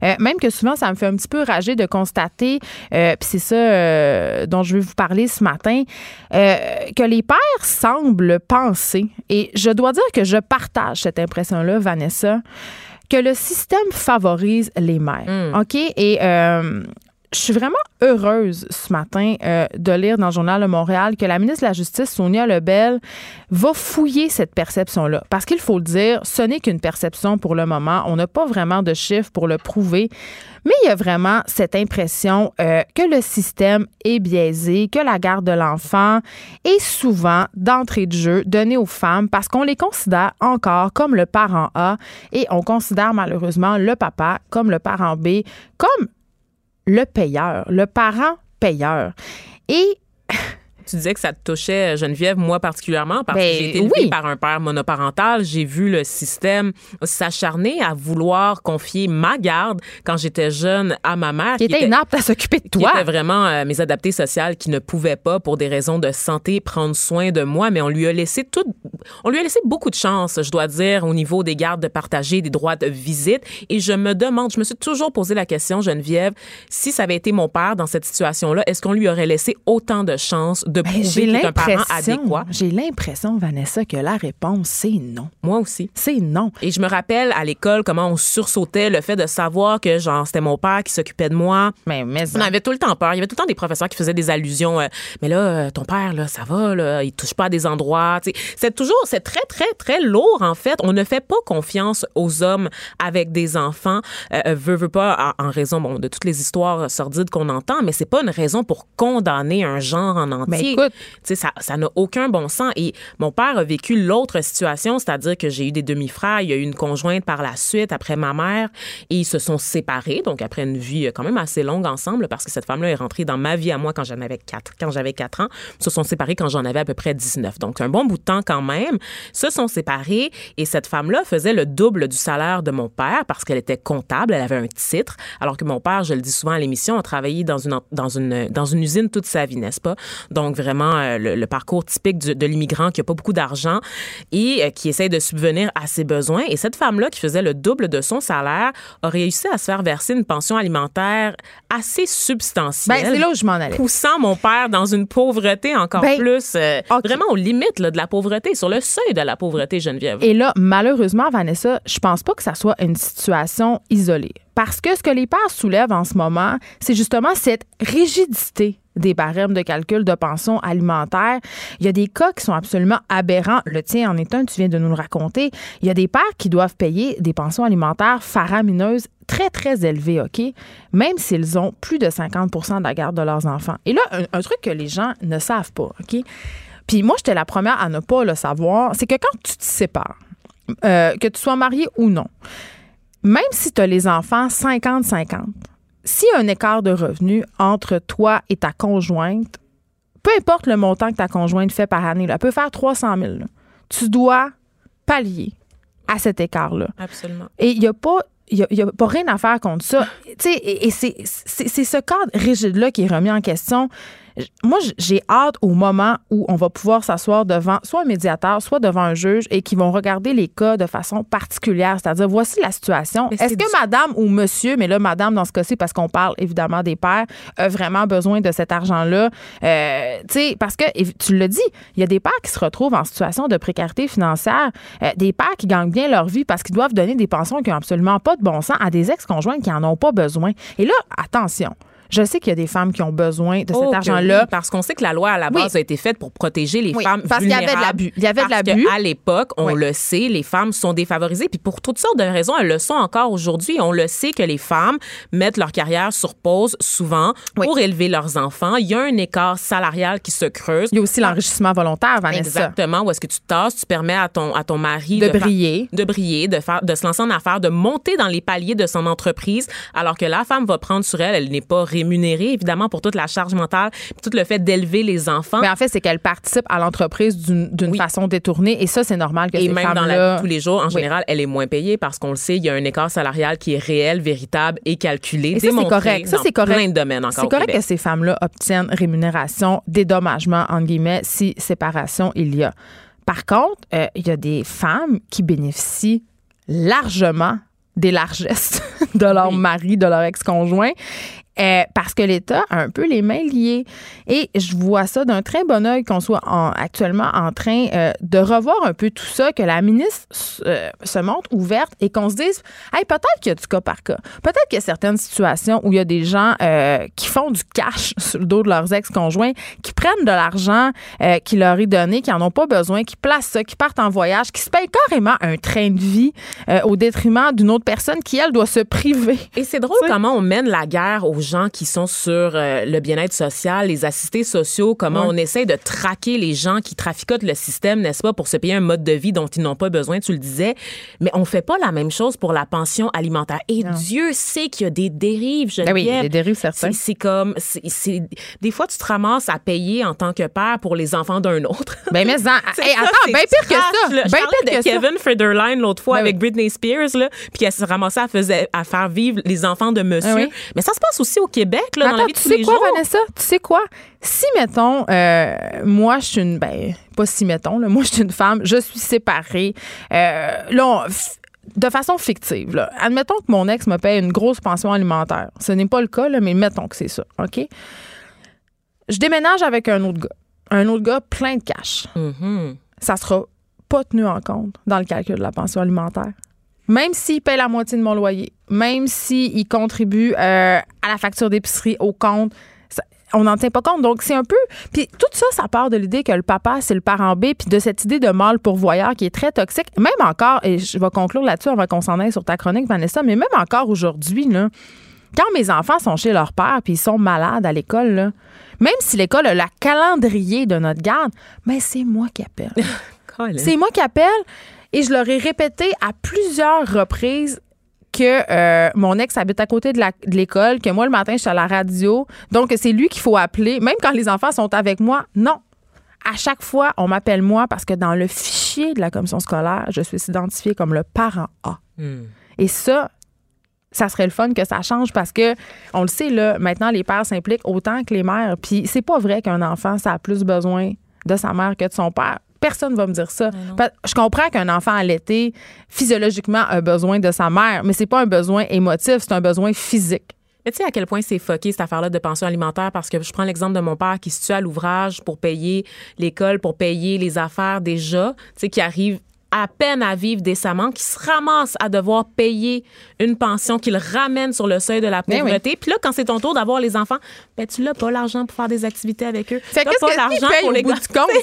Euh, même que souvent, ça me fait un petit peu rager de constater, euh, puis c'est ça dont je vais vous parler ce matin, que les pères semblent penser, et je dois dire que je partage cette impression-là, Vanessa, que le système favorise les mères. OK? Et euh, je suis vraiment heureuse ce matin euh, de lire dans le Journal de Montréal que la ministre de la Justice, Sonia Lebel, va fouiller cette perception-là. Parce qu'il faut le dire, ce n'est qu'une perception pour le moment. On n'a pas vraiment de chiffres pour le prouver. Mais il y a vraiment cette impression euh, que le système est biaisé, que la garde de l'enfant est souvent d'entrée de jeu donnée aux femmes parce qu'on les considère encore comme le parent A et on considère malheureusement le papa comme le parent B, comme le payeur, le parent payeur. Et <laughs> Tu disais que ça te touchait, Geneviève, moi particulièrement, parce Ben, que j'ai été élevée oui. par un père monoparental. J'ai vu le système s'acharner à vouloir confier ma garde quand j'étais jeune à ma mère. qui était inapte à s'occuper de qui toi. étaient vraiment euh, mes adaptés sociales qui ne pouvaient pas, pour des raisons de santé, prendre soin de moi. Mais on lui a laissé tout, on lui a laissé beaucoup de chance, je dois dire, au niveau des gardes de partager, des droits de visite. Et je me demande, je me suis toujours posé la question, Geneviève, si ça avait été mon père dans cette situation-là, est-ce qu'on lui aurait laissé autant de chance de Ben, prouver j'ai un parent l'impression, adéquat? j'ai l'impression, Vanessa, que la réponse, c'est non. Moi aussi. C'est non. Et je me rappelle à l'école comment on sursautait le fait de savoir que genre c'était mon père qui s'occupait de moi. Mais, mais On avait tout le temps peur. Il y avait tout le temps des professeurs qui faisaient des allusions. euh, mais là, euh, ton père, là, ça va, là, il touche pas à des endroits. C'est toujours, c'est très, très, très lourd, en fait. On ne fait pas confiance aux hommes avec des enfants. Euh, euh, veut, veut pas, en, en raison bon, de toutes les histoires sordides qu'on entend, mais c'est pas une raison pour condamner un genre en entier. Mais écoute. Tu sais, ça ça n'a aucun bon sens. Et mon père a vécu l'autre situation, c'est-à-dire que j'ai eu des demi-frères, il y a eu une conjointe par la suite après ma mère, et ils se sont séparés, donc après une vie euh, quand même assez longue ensemble, parce que cette femme-là est rentrée dans ma vie à moi quand j'en avais 4, quand j'avais 4 ans. Ils se sont séparés quand j'en avais à peu près 19. Donc un bon bout de temps quand même. Se sont séparés et cette femme-là faisait le double du salaire de mon père parce qu'elle était comptable, elle avait un titre, alors que mon père, je le dis souvent à l'émission, a travaillé dans une, dans une, dans une usine toute sa vie, n'est-ce pas? Donc vraiment euh, le, le parcours typique du- de l'immigrant qui a pas beaucoup d'argent et euh, qui essaie de subvenir à ses besoins. Et cette femme-là, qui faisait le double de son salaire, a réussi à se faire verser une pension alimentaire assez substantielle. Ben, c'est là où je m'en allais. Poussant mon père dans une pauvreté encore Ben, plus, euh, vraiment aux limites là, de la pauvreté, sur le seuil de la pauvreté, Geneviève. Et là, malheureusement, Vanessa, je pense pas que ça soit une situation isolée. Parce que ce que les pères soulèvent en ce moment, c'est justement cette rigidité des barèmes de calcul de pension alimentaire. Il y a des cas qui sont absolument aberrants. Le tien en est un, tu viens de nous le raconter. Il y a des pères qui doivent payer des pensions alimentaires faramineuses très, très élevées, OK? Même s'ils ont plus de 50% de la garde de leurs enfants. Et là, un, truc que les gens ne savent pas, OK? Puis moi, j'étais la première à ne pas le savoir, c'est que quand tu te sépares, euh, que tu sois marié ou non, même si tu as les enfants 50-50, s'il y a un écart de revenus entre toi et ta conjointe, peu importe le montant que ta conjointe fait par année, là, elle peut faire 300 000, là, tu dois pallier à cet écart-là. Absolument. Et il n'y a pas il n'y a, pas rien à faire contre ça. et, et c'est ce cadre rigide-là qui est remis en question moi, j'ai hâte au moment où on va pouvoir s'asseoir devant soit un médiateur, soit devant un juge et qui vont regarder les cas de façon particulière. C'est-à-dire, voici la situation. Est-ce que madame ou monsieur, mais là, madame, dans ce cas-ci, parce qu'on parle évidemment des pères, a vraiment besoin de cet argent-là? Euh, tu sais, parce que, tu le dis, il y a des pères qui se retrouvent en situation de précarité financière, euh, des pères qui gagnent bien leur vie parce qu'ils doivent donner des pensions qui n'ont absolument pas de bon sens à des ex-conjoints qui n'en ont pas besoin. Et là, attention, je sais qu'il y a des femmes qui ont besoin de cet oh, argent-là. parce qu'on sait que la loi à la base a été faite pour protéger les femmes parce vulnérables. Parce qu'il y avait de l'abus. Il y avait de l'abus. À l'époque, on le sait, les femmes sont défavorisées. Puis pour toutes sortes de raisons, elles le sont encore aujourd'hui. On le sait que les femmes mettent leur carrière sur pause souvent pour élever leurs enfants. Il y a un écart salarial qui se creuse. Il y a aussi l'enrichissement volontaire, Vanessa. Exactement. Où est-ce que tu tasses, tu permets à ton, à ton mari de, briller. de briller, de, faire, de se lancer en affaires, de monter dans les paliers de son entreprise, alors que la femme va prendre sur elle, elle n'est pas rémunérée, évidemment pour toute la charge mentale, tout le fait d'élever les enfants. Mais en fait, c'est qu'elle participe à l'entreprise d'une façon détournée et ça, c'est normal que et ces même dans la vie de tous les jours, en général, elle est moins payée parce qu'on le sait, il y a un écart salarial qui est réel, véritable et calculé. Et ça, c'est correct. Ça, c'est correct. Plein de domaines encore. C'est correct que ces femmes-là obtiennent rémunération, dédommagement, entre guillemets, si séparation il y a. Par contre, euh, il y a des femmes qui bénéficient largement des largesses <laughs> de leur mari, de leur ex-conjoint. Euh, parce que l'État a un peu les mains liées. Et je vois ça d'un très bon oeil qu'on soit actuellement en train euh, de revoir un peu tout ça, que la ministre euh, se montre ouverte et qu'on se dise, hey, peut-être qu'il y a du cas par cas. Peut-être qu'il y a certaines situations où il y a des gens qui font du cash <laughs> sur le dos de leurs ex-conjoints, qui prennent de l'argent qui leur est donné, qui n'en ont pas besoin, qui placent ça, qui partent en voyage, qui se payent carrément un train de vie au détriment d'une autre personne qui, elle, doit se priver. Et c'est drôle comment on mène la guerre aux gens qui sont sur euh, le bien-être social, les assistés sociaux, comment on essaie de traquer les gens qui traficotent le système, n'est-ce pas, pour se payer un mode de vie dont ils n'ont pas besoin, tu le disais. Mais on fait pas la même chose pour la pension alimentaire. Et Dieu sait qu'il y a des dérives, je ben oui, des dérives certaines. C'est comme, c'est des fois, tu te ramasses à payer en tant que père pour les enfants d'un autre. Ben mais <laughs> attends, bien pire que ça. Bien pire que Kevin Federline l'autre fois ben avec Britney Spears là, puis elle s'est ramassée à, faisait, à faire vivre les enfants de monsieur. Ben mais ça se passe aussi au Québec, là, dans la vie de tous les jours. Tu sais quoi, Vanessa? Tu sais quoi? Si, mettons, euh, moi, je suis une. Ben, pas si, mettons, là, <laughs> moi, je suis une femme, je suis séparée. Euh, là, de façon fictive, là. admettons que mon ex me paye une grosse pension alimentaire. Ce n'est pas le cas, là, mais mettons que c'est ça, OK? Je déménage avec un autre gars. Un autre gars plein de cash. Mm-hmm. Ça sera pas tenu en compte dans le calcul de la pension alimentaire même s'il paye la moitié de mon loyer, même s'il contribue euh, à la facture d'épicerie, au compte, on n'en tient pas compte. Donc, c'est un peu. Puis tout ça, ça part de l'idée que le papa, c'est le parent B, puis de cette idée de mâle pourvoyeur qui est très toxique. Même encore, et je vais conclure là-dessus avant qu'on s'en aille sur ta chronique, Vanessa, mais même encore aujourd'hui, là, quand mes enfants sont chez leur père puis ils sont malades à l'école, même si l'école a la calendrier de notre garde, mais c'est moi qui appelle. <laughs> c'est moi qui appelle. Et je leur ai répété à plusieurs reprises que euh, mon ex habite à côté de l'école, que moi, le matin, je suis à la radio. Donc, c'est lui qu'il faut appeler, même quand les enfants sont avec moi. Non. À chaque fois, on m'appelle moi parce que dans le fichier de la commission scolaire, je suis identifiée comme le parent A. Hmm. Et ça, ça serait le fun que ça change parce que, on le sait, là, maintenant, les pères s'impliquent autant que les mères. Puis, c'est pas vrai qu'un enfant, ça a plus besoin de sa mère que de son père. Personne va me dire ça. Je comprends qu'un enfant allaité, physiologiquement, a besoin de sa mère, mais c'est pas un besoin émotif, c'est un besoin physique. Mais tu sais à quel point c'est foqué cette affaire-là de pension alimentaire parce que je prends l'exemple de mon père qui se tue à l'ouvrage pour payer l'école, pour payer les affaires déjà, tu sais qui arrive à peine à vivre décemment, qui se ramasse à devoir payer une pension qu'il ramène sur le seuil de la ben pauvreté. Puis là, quand c'est ton tour d'avoir les enfants, ben tu l'as pas l'argent pour faire des activités avec eux. Fait qu'est-ce pas l'argent pour les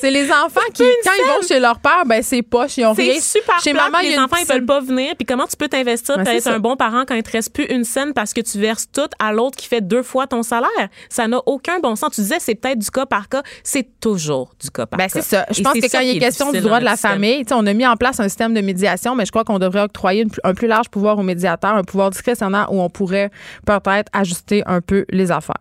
c'est les enfants qui quand ils vont chez leur père, ben c'est poches, ils ont rien. C'est super chez maman, les enfants ils veulent pas venir. Puis comment tu peux t'investir? Ben, pour être un bon parent quand il te reste plus une scène parce que tu verses tout à l'autre qui fait deux fois ton salaire Ça n'a aucun bon sens. Tu disais c'est peut-être du cas par cas, c'est toujours du cas par ben, cas. c'est ça. Je pense que quand il est question du droit de la famille, on a mis en place un système de médiation, mais je crois qu'on devrait octroyer un plus large pouvoir au médiateur, un pouvoir discrétionnaire où on pourrait peut-être ajuster un peu les affaires.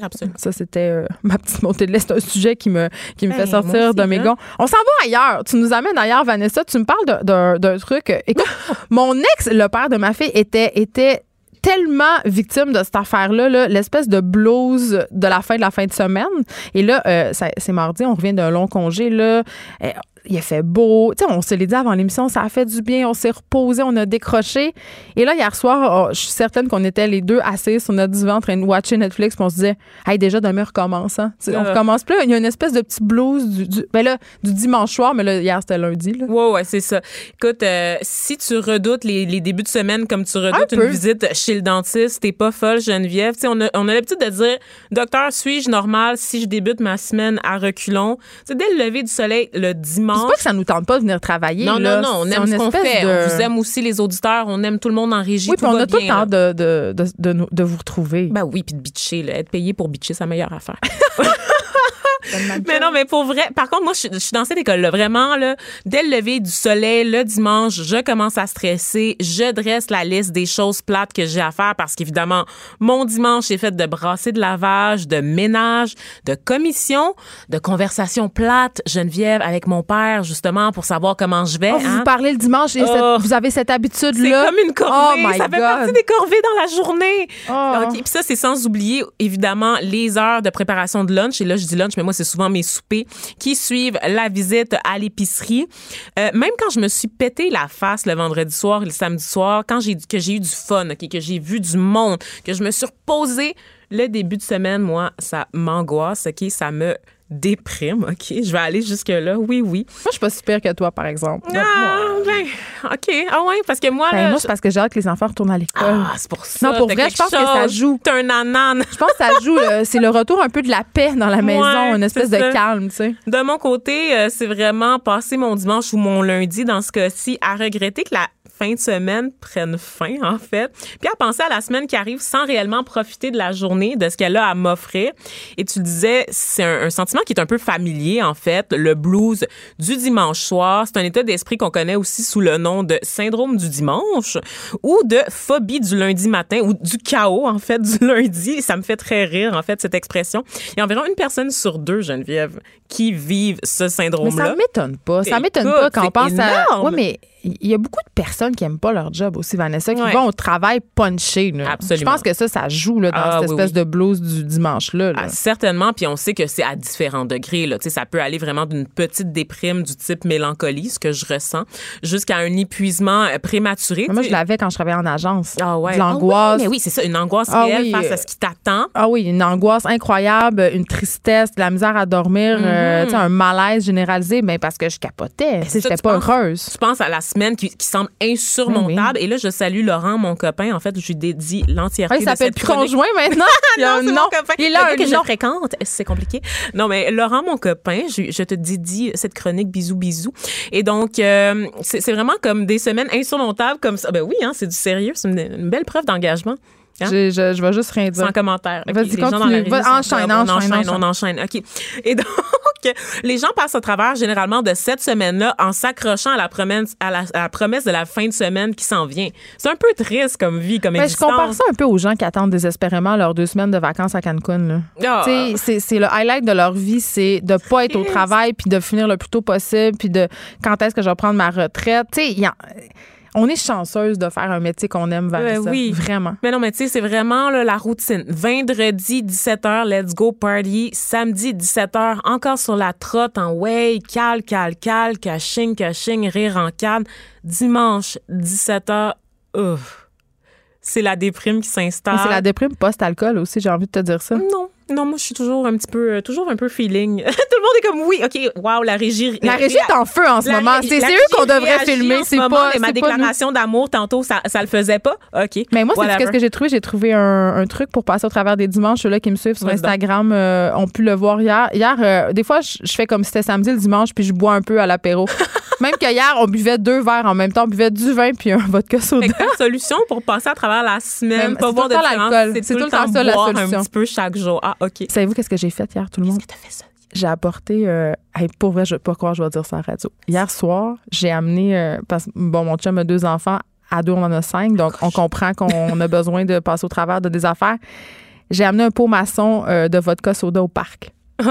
Absolument. Ça, c'était euh, <laughs> ma petite montée de lait. C'est un sujet qui me, qui me Hey, fait moi sortir aussi, de mes gonds. On s'en va ailleurs. Tu nous amènes ailleurs, Vanessa. Tu me parles d'un truc. Écoute, <laughs> mon ex, le père de ma fille, était, était tellement victime de cette affaire-là, là, l'espèce de blues de la fin de la fin de semaine. Et là, euh, c'est mardi, on revient d'un long congé. Là. Euh, il a fait beau. Tu sais, on se l'est dit avant l'émission, ça a fait du bien. On s'est reposé, on a décroché. Et là, hier soir, oh, je suis certaine qu'on était les deux assis sur notre divan en train de watcher Netflix. Puis on se disait, hey, déjà, demain, on recommence. Hein? Tu sais, On recommence plus. Il y a une espèce de petit blues du, du- ben là, du dimanche soir, mais là, hier, c'était lundi. Là. Ouais, ouais, c'est ça. Écoute, euh, si tu redoutes les, les débuts de semaine comme tu redoutes Un une peu. visite chez le dentiste, t'es pas folle, Geneviève. Tu sais, on a, on a l'habitude de dire, docteur, suis-je normal si je débute ma semaine à reculons? Tu sais, dès le lever du soleil, le dimanche. C'est pas que ça nous tente pas de venir travailler. non, là. non, non, on aime ce qu'on fait. de- On vous aime aussi, les auditeurs. On aime tout le monde en régie. Oui, tout puis on va a tout le temps de, de, de, vous retrouver. Ben oui, puis de bitcher, là. Être payé pour bitcher, c'est la meilleure affaire. <laughs> Mais non, mais pour vrai, par contre, moi, je suis- je suis dans cette école-là. Vraiment, là, dès le lever du soleil, le dimanche, je commence à stresser. Je dresse la liste des choses plates que j'ai à faire parce qu'évidemment, mon dimanche est fait de brasser de lavage, de ménage, de commission, de conversations plates, Geneviève, avec mon père, justement, pour savoir comment je vais. Oh, vous hein. vous parlez le dimanche et Oh. cette- vous avez cette C'est habitude-là. comme une corvée. Oh my ça fait God. partie des corvées dans la journée. Oh. OK, Puis ça, c'est sans oublier, évidemment, les heures de préparation de lunch. Et là, je dis lunch, mais moi, c'est souvent mes soupers qui suivent la visite à l'épicerie. Euh, même quand je me suis pété la face le vendredi soir et le samedi soir, quand j'ai que j'ai eu du fun, que j'ai vu du monde, que je me suis reposée, le début de semaine, moi, ça m'angoisse, OK, ça me déprime, OK? Je vais aller jusque-là, oui, oui. Moi, je suis pas si pire que toi, par exemple. Ah, ben, OK. Ah ouais, parce que moi, Ben, là, moi, c'est parce que j'ai hâte que les enfants retournent à l'école. ah, c'est pour ça. Non, pour vrai, je pense que ça joue. T'as un anane. Je pense que ça joue. euh, c'est le retour un peu de la paix dans la maison, Ouais, une espèce de ça. calme, tu sais. De mon côté, euh, c'est vraiment passer mon dimanche ou mon lundi, dans ce cas-ci, à regretter que la fin de semaine prenne fin, en fait, puis à penser à la semaine qui arrive sans réellement profiter de la journée, de ce qu'elle a à m'offrir. Et tu disais, c'est un, un sentiment qui est un peu familier, en fait, le blues du dimanche soir. C'est un état d'esprit qu'on connaît aussi sous le nom de syndrome du dimanche ou de phobie du lundi matin ou du chaos, en fait, du <laughs> lundi. Ça me fait très rire, en fait, cette expression. Il y a environ une personne sur deux, Geneviève, qui vivent ce Mais syndrome-là. ça m'étonne pas. Ça m'étonne pas quand on pense à. mais il y a beaucoup de personnes qui aiment pas leur job aussi, Vanessa, qui Ouais. vont au travail punché. Je pense que ça, ça joue là, dans Ah, cette oui, espèce oui. de blues du dimanche-là. là. Ah, certainement, puis on sait que c'est à différents degrés. Là. Ça peut aller vraiment d'une petite déprime du type mélancolie, ce que je ressens, jusqu'à un épuisement euh, prématuré. Moi, je l'avais quand je travaillais en agence. Ah ouais. De l'angoisse. Ah oui, mais oui, c'est ça, une angoisse Ah réelle face à ce qui t'attend. Ah oui, une angoisse incroyable, une tristesse, de la misère à dormir, tu sais, un malaise généralisé, mais parce que je capotais. J'étais pas penses- heureuse. Tu penses à la semaine qui, qui semble insurmontable. Et là, je salue Laurent, mon copain. En fait, je lui dédie l'entièreté Ouais, <laughs> il de s'appelle plus chronique. conjoint maintenant. Il a un nom. Il a gars un que je fréquente, c'est compliqué. Non, mais Laurent, mon copain, je, je te dédie cette chronique bisous bisous. Et donc, euh, c'est c'est vraiment comme des semaines insurmontables comme ça. Ben oui, hein, c'est du sérieux. C'est une, une belle preuve d'engagement. Hein? Je, je, je vais juste rien dire. Sans commentaire. OK, Vas-y, les gens dans continue. Va- enchaîne, comme, on enchaîne, enchaîne, on enchaîne. OK. Et <laughs> donc, les gens passent au travers généralement de cette semaine-là en s'accrochant à la promesse à la, à la promesse de la fin de semaine qui s'en vient. C'est un peu triste comme vie, comme je existence. compare ça un peu aux gens qui attendent désespérément leurs deux semaines de vacances à Cancun. Là. Sais, C'est le highlight de leur vie, c'est de pas être au travail puis de finir le plus tôt possible puis de quand est-ce que je vais prendre ma retraite. Tu sais, on est chanceuse de faire un métier qu'on aime, Vanessa. Euh, oui. Vraiment. Mais non, mais tu sais, c'est vraiment là, la routine. Vendredi, 17h, let's go party. Samedi, 17h, encore sur la trotte en way, cal, cal, cal, caching, caching, rire en calme. Dimanche, 17h, ouf. C'est la déprime qui s'installe. C'est la déprime post-alcool aussi, j'ai envie de te dire ça. Non, non, moi je suis toujours un petit peu, euh, toujours un peu feeling. <laughs> Tout le monde est comme oui, ok, wow, la régie. La régie est en feu en ce La moment. C'est eux qu'on devrait filmer? ce C'est moment, pas, mais ma déclaration d'amour tantôt, ça, ça le faisait pas. Ok. Mais moi, c'est qu'est-ce que j'ai trouvé? J'ai trouvé un, un truc pour passer au travers des dimanches. Ceux-là qui me suivent sur. Instagram euh, ont pu le voir hier. Hier, euh, des fois, je, je fais comme si c'était samedi le dimanche, puis je bois un peu à l'apéro. <laughs> Même que hier, on buvait deux verres en même temps. On buvait du vin puis un vodka soda. Que ta solution pour passer à travers la semaine, pas c'est voir tout de le temps différence, l'alcool. c'est tout, le temps, ça, la solution. un petit peu chaque jour. Ah, ok. Savez-vous qu'est-ce que j'ai fait hier, tout le monde? T'as fait ça? J'ai apporté. Euh, hey, pour vrai, je ne pas croire que je vais dire ça à la radio. Hier soir, j'ai amené. euh, parce que, bon, mon chum a deux enfants. À deux, on en a cinq. Donc, on comprend qu'on <laughs> a besoin de passer au travers de des affaires. J'ai amené un pot maçon euh, de vodka soda au parc. <laughs>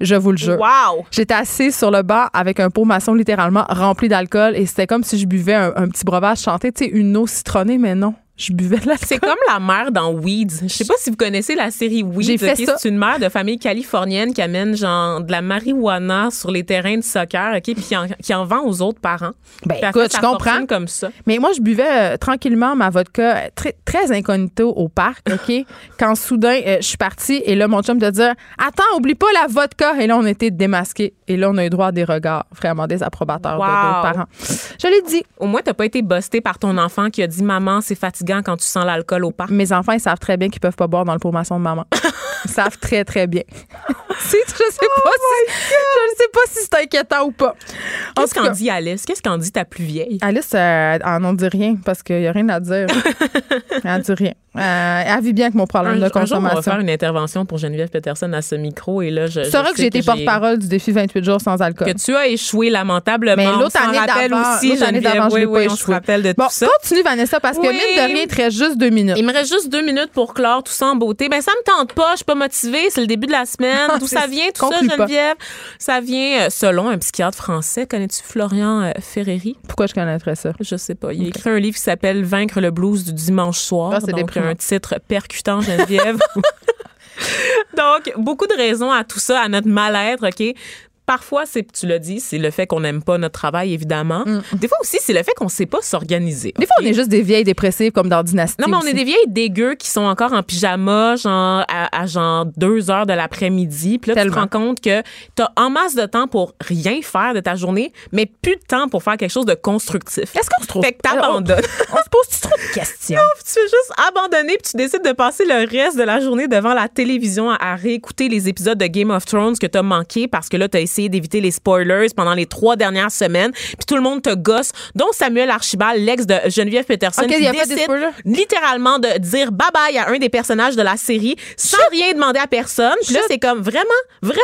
Je vous le jure. Wow! J'étais assise sur le banc avec un pot maçon littéralement rempli d'alcool et c'était comme si je buvais un, un petit breuvage chanté, tu sais, une eau citronnée, mais non. Je buvais de l'alcool. C'est comme la mère dans Weeds. Je sais pas si vous connaissez la série Weeds. J'ai fait ok? ça. C'est une mère de famille californienne qui amène genre de la marijuana sur les terrains de soccer, ok, puis qui en, qui en vend aux autres parents. Ben, Puis écoute, je comprends. comme ça. Mais moi, je buvais euh, tranquillement ma vodka euh, très, très incognito au parc, OK? <laughs> Quand soudain, euh, je suis partie et là, mon chum te dire Attends, oublie pas la vodka. Et là, on était démasqués. Et là, on a eu droit à des regards vraiment désapprobateurs de Wow. d'autres parents. Je l'ai dit. Au moins, t'as pas été busté par ton enfant qui a dit Maman, c'est fatigant quand tu sens l'alcool au parc. Mes enfants, ils savent très bien qu'ils peuvent pas boire dans le pot de maman. <laughs> Savent très, très bien. <laughs> Si, je sais pas si, ne sais pas si c'est inquiétant ou pas. En Qu'est-ce qu'en dit Alice? Qu'est-ce qu'en dit ta plus vieille? Alice, euh, elle n'en dit rien parce qu'il n'y a rien à dire. <laughs> elle dit rien. Euh, elle vit bien avec mon problème Un, de un jour, on va consommation. faire une intervention pour Geneviève Peterson à ce micro et là, je. C'est vrai que j'ai été porte-parole du défi 28 jours sans alcool. Que tu as échoué lamentablement. Mais l'autre année d'avant, aussi, année d'avant, je oui, l'ai oui, pas échoué. rappelle de Bon, tout ça. continue, Vanessa, parce que Oui. mine de rien, il te reste juste deux minutes. Il me reste juste deux minutes pour clore tout ça en beauté. Ben, ça me tente pas. Je pas motivée. C'est le début de la semaine. D'où C'est- ça vient, tout ça, pas. Geneviève? Ça vient, euh, selon un psychiatre français. Connais-tu Florian euh, Ferreri? Pourquoi je connaîtrais ça? Je sais pas. Il a écrit un livre qui s'appelle Vaincre le blues du dimanche soir. Ah, c'est donc, déprimant. un titre percutant, Geneviève. <laughs> <laughs> donc, beaucoup de raisons à tout ça, à notre mal-être, OK? Parfois, c'est, tu l'as dit, c'est le fait qu'on n'aime pas notre travail, évidemment. Des fois aussi, c'est le fait qu'on sait pas s'organiser. Mm. Des fois, on est juste des vieilles dépressives comme dans Dynasty. Non, mais on aussi. est des vieilles dégueux qui sont encore en pyjama, genre, à, à genre deux heures de l'après-midi. Puis là, tu Tellement. te rends compte que t'as en masse de temps pour rien faire de ta journée, mais plus de temps pour faire quelque chose de constructif. Est-ce qu'on se trouve? Fait que t'abandonnes. On, <laughs> on se pose-tu trop de questions? Tu fais juste abandonner puis tu décides de passer le reste de la journée devant la télévision à, à réécouter les épisodes de Game of Thrones que t'as manqué parce que là t'as essayé d'éviter les spoilers pendant les trois dernières semaines puis tout le monde te gosse dont Samuel Archibald l'ex de Geneviève Peterson Ok, qui a décide littéralement de dire bye bye à un des personnages de la série sans rien demander à personne puis là c'est comme vraiment vraiment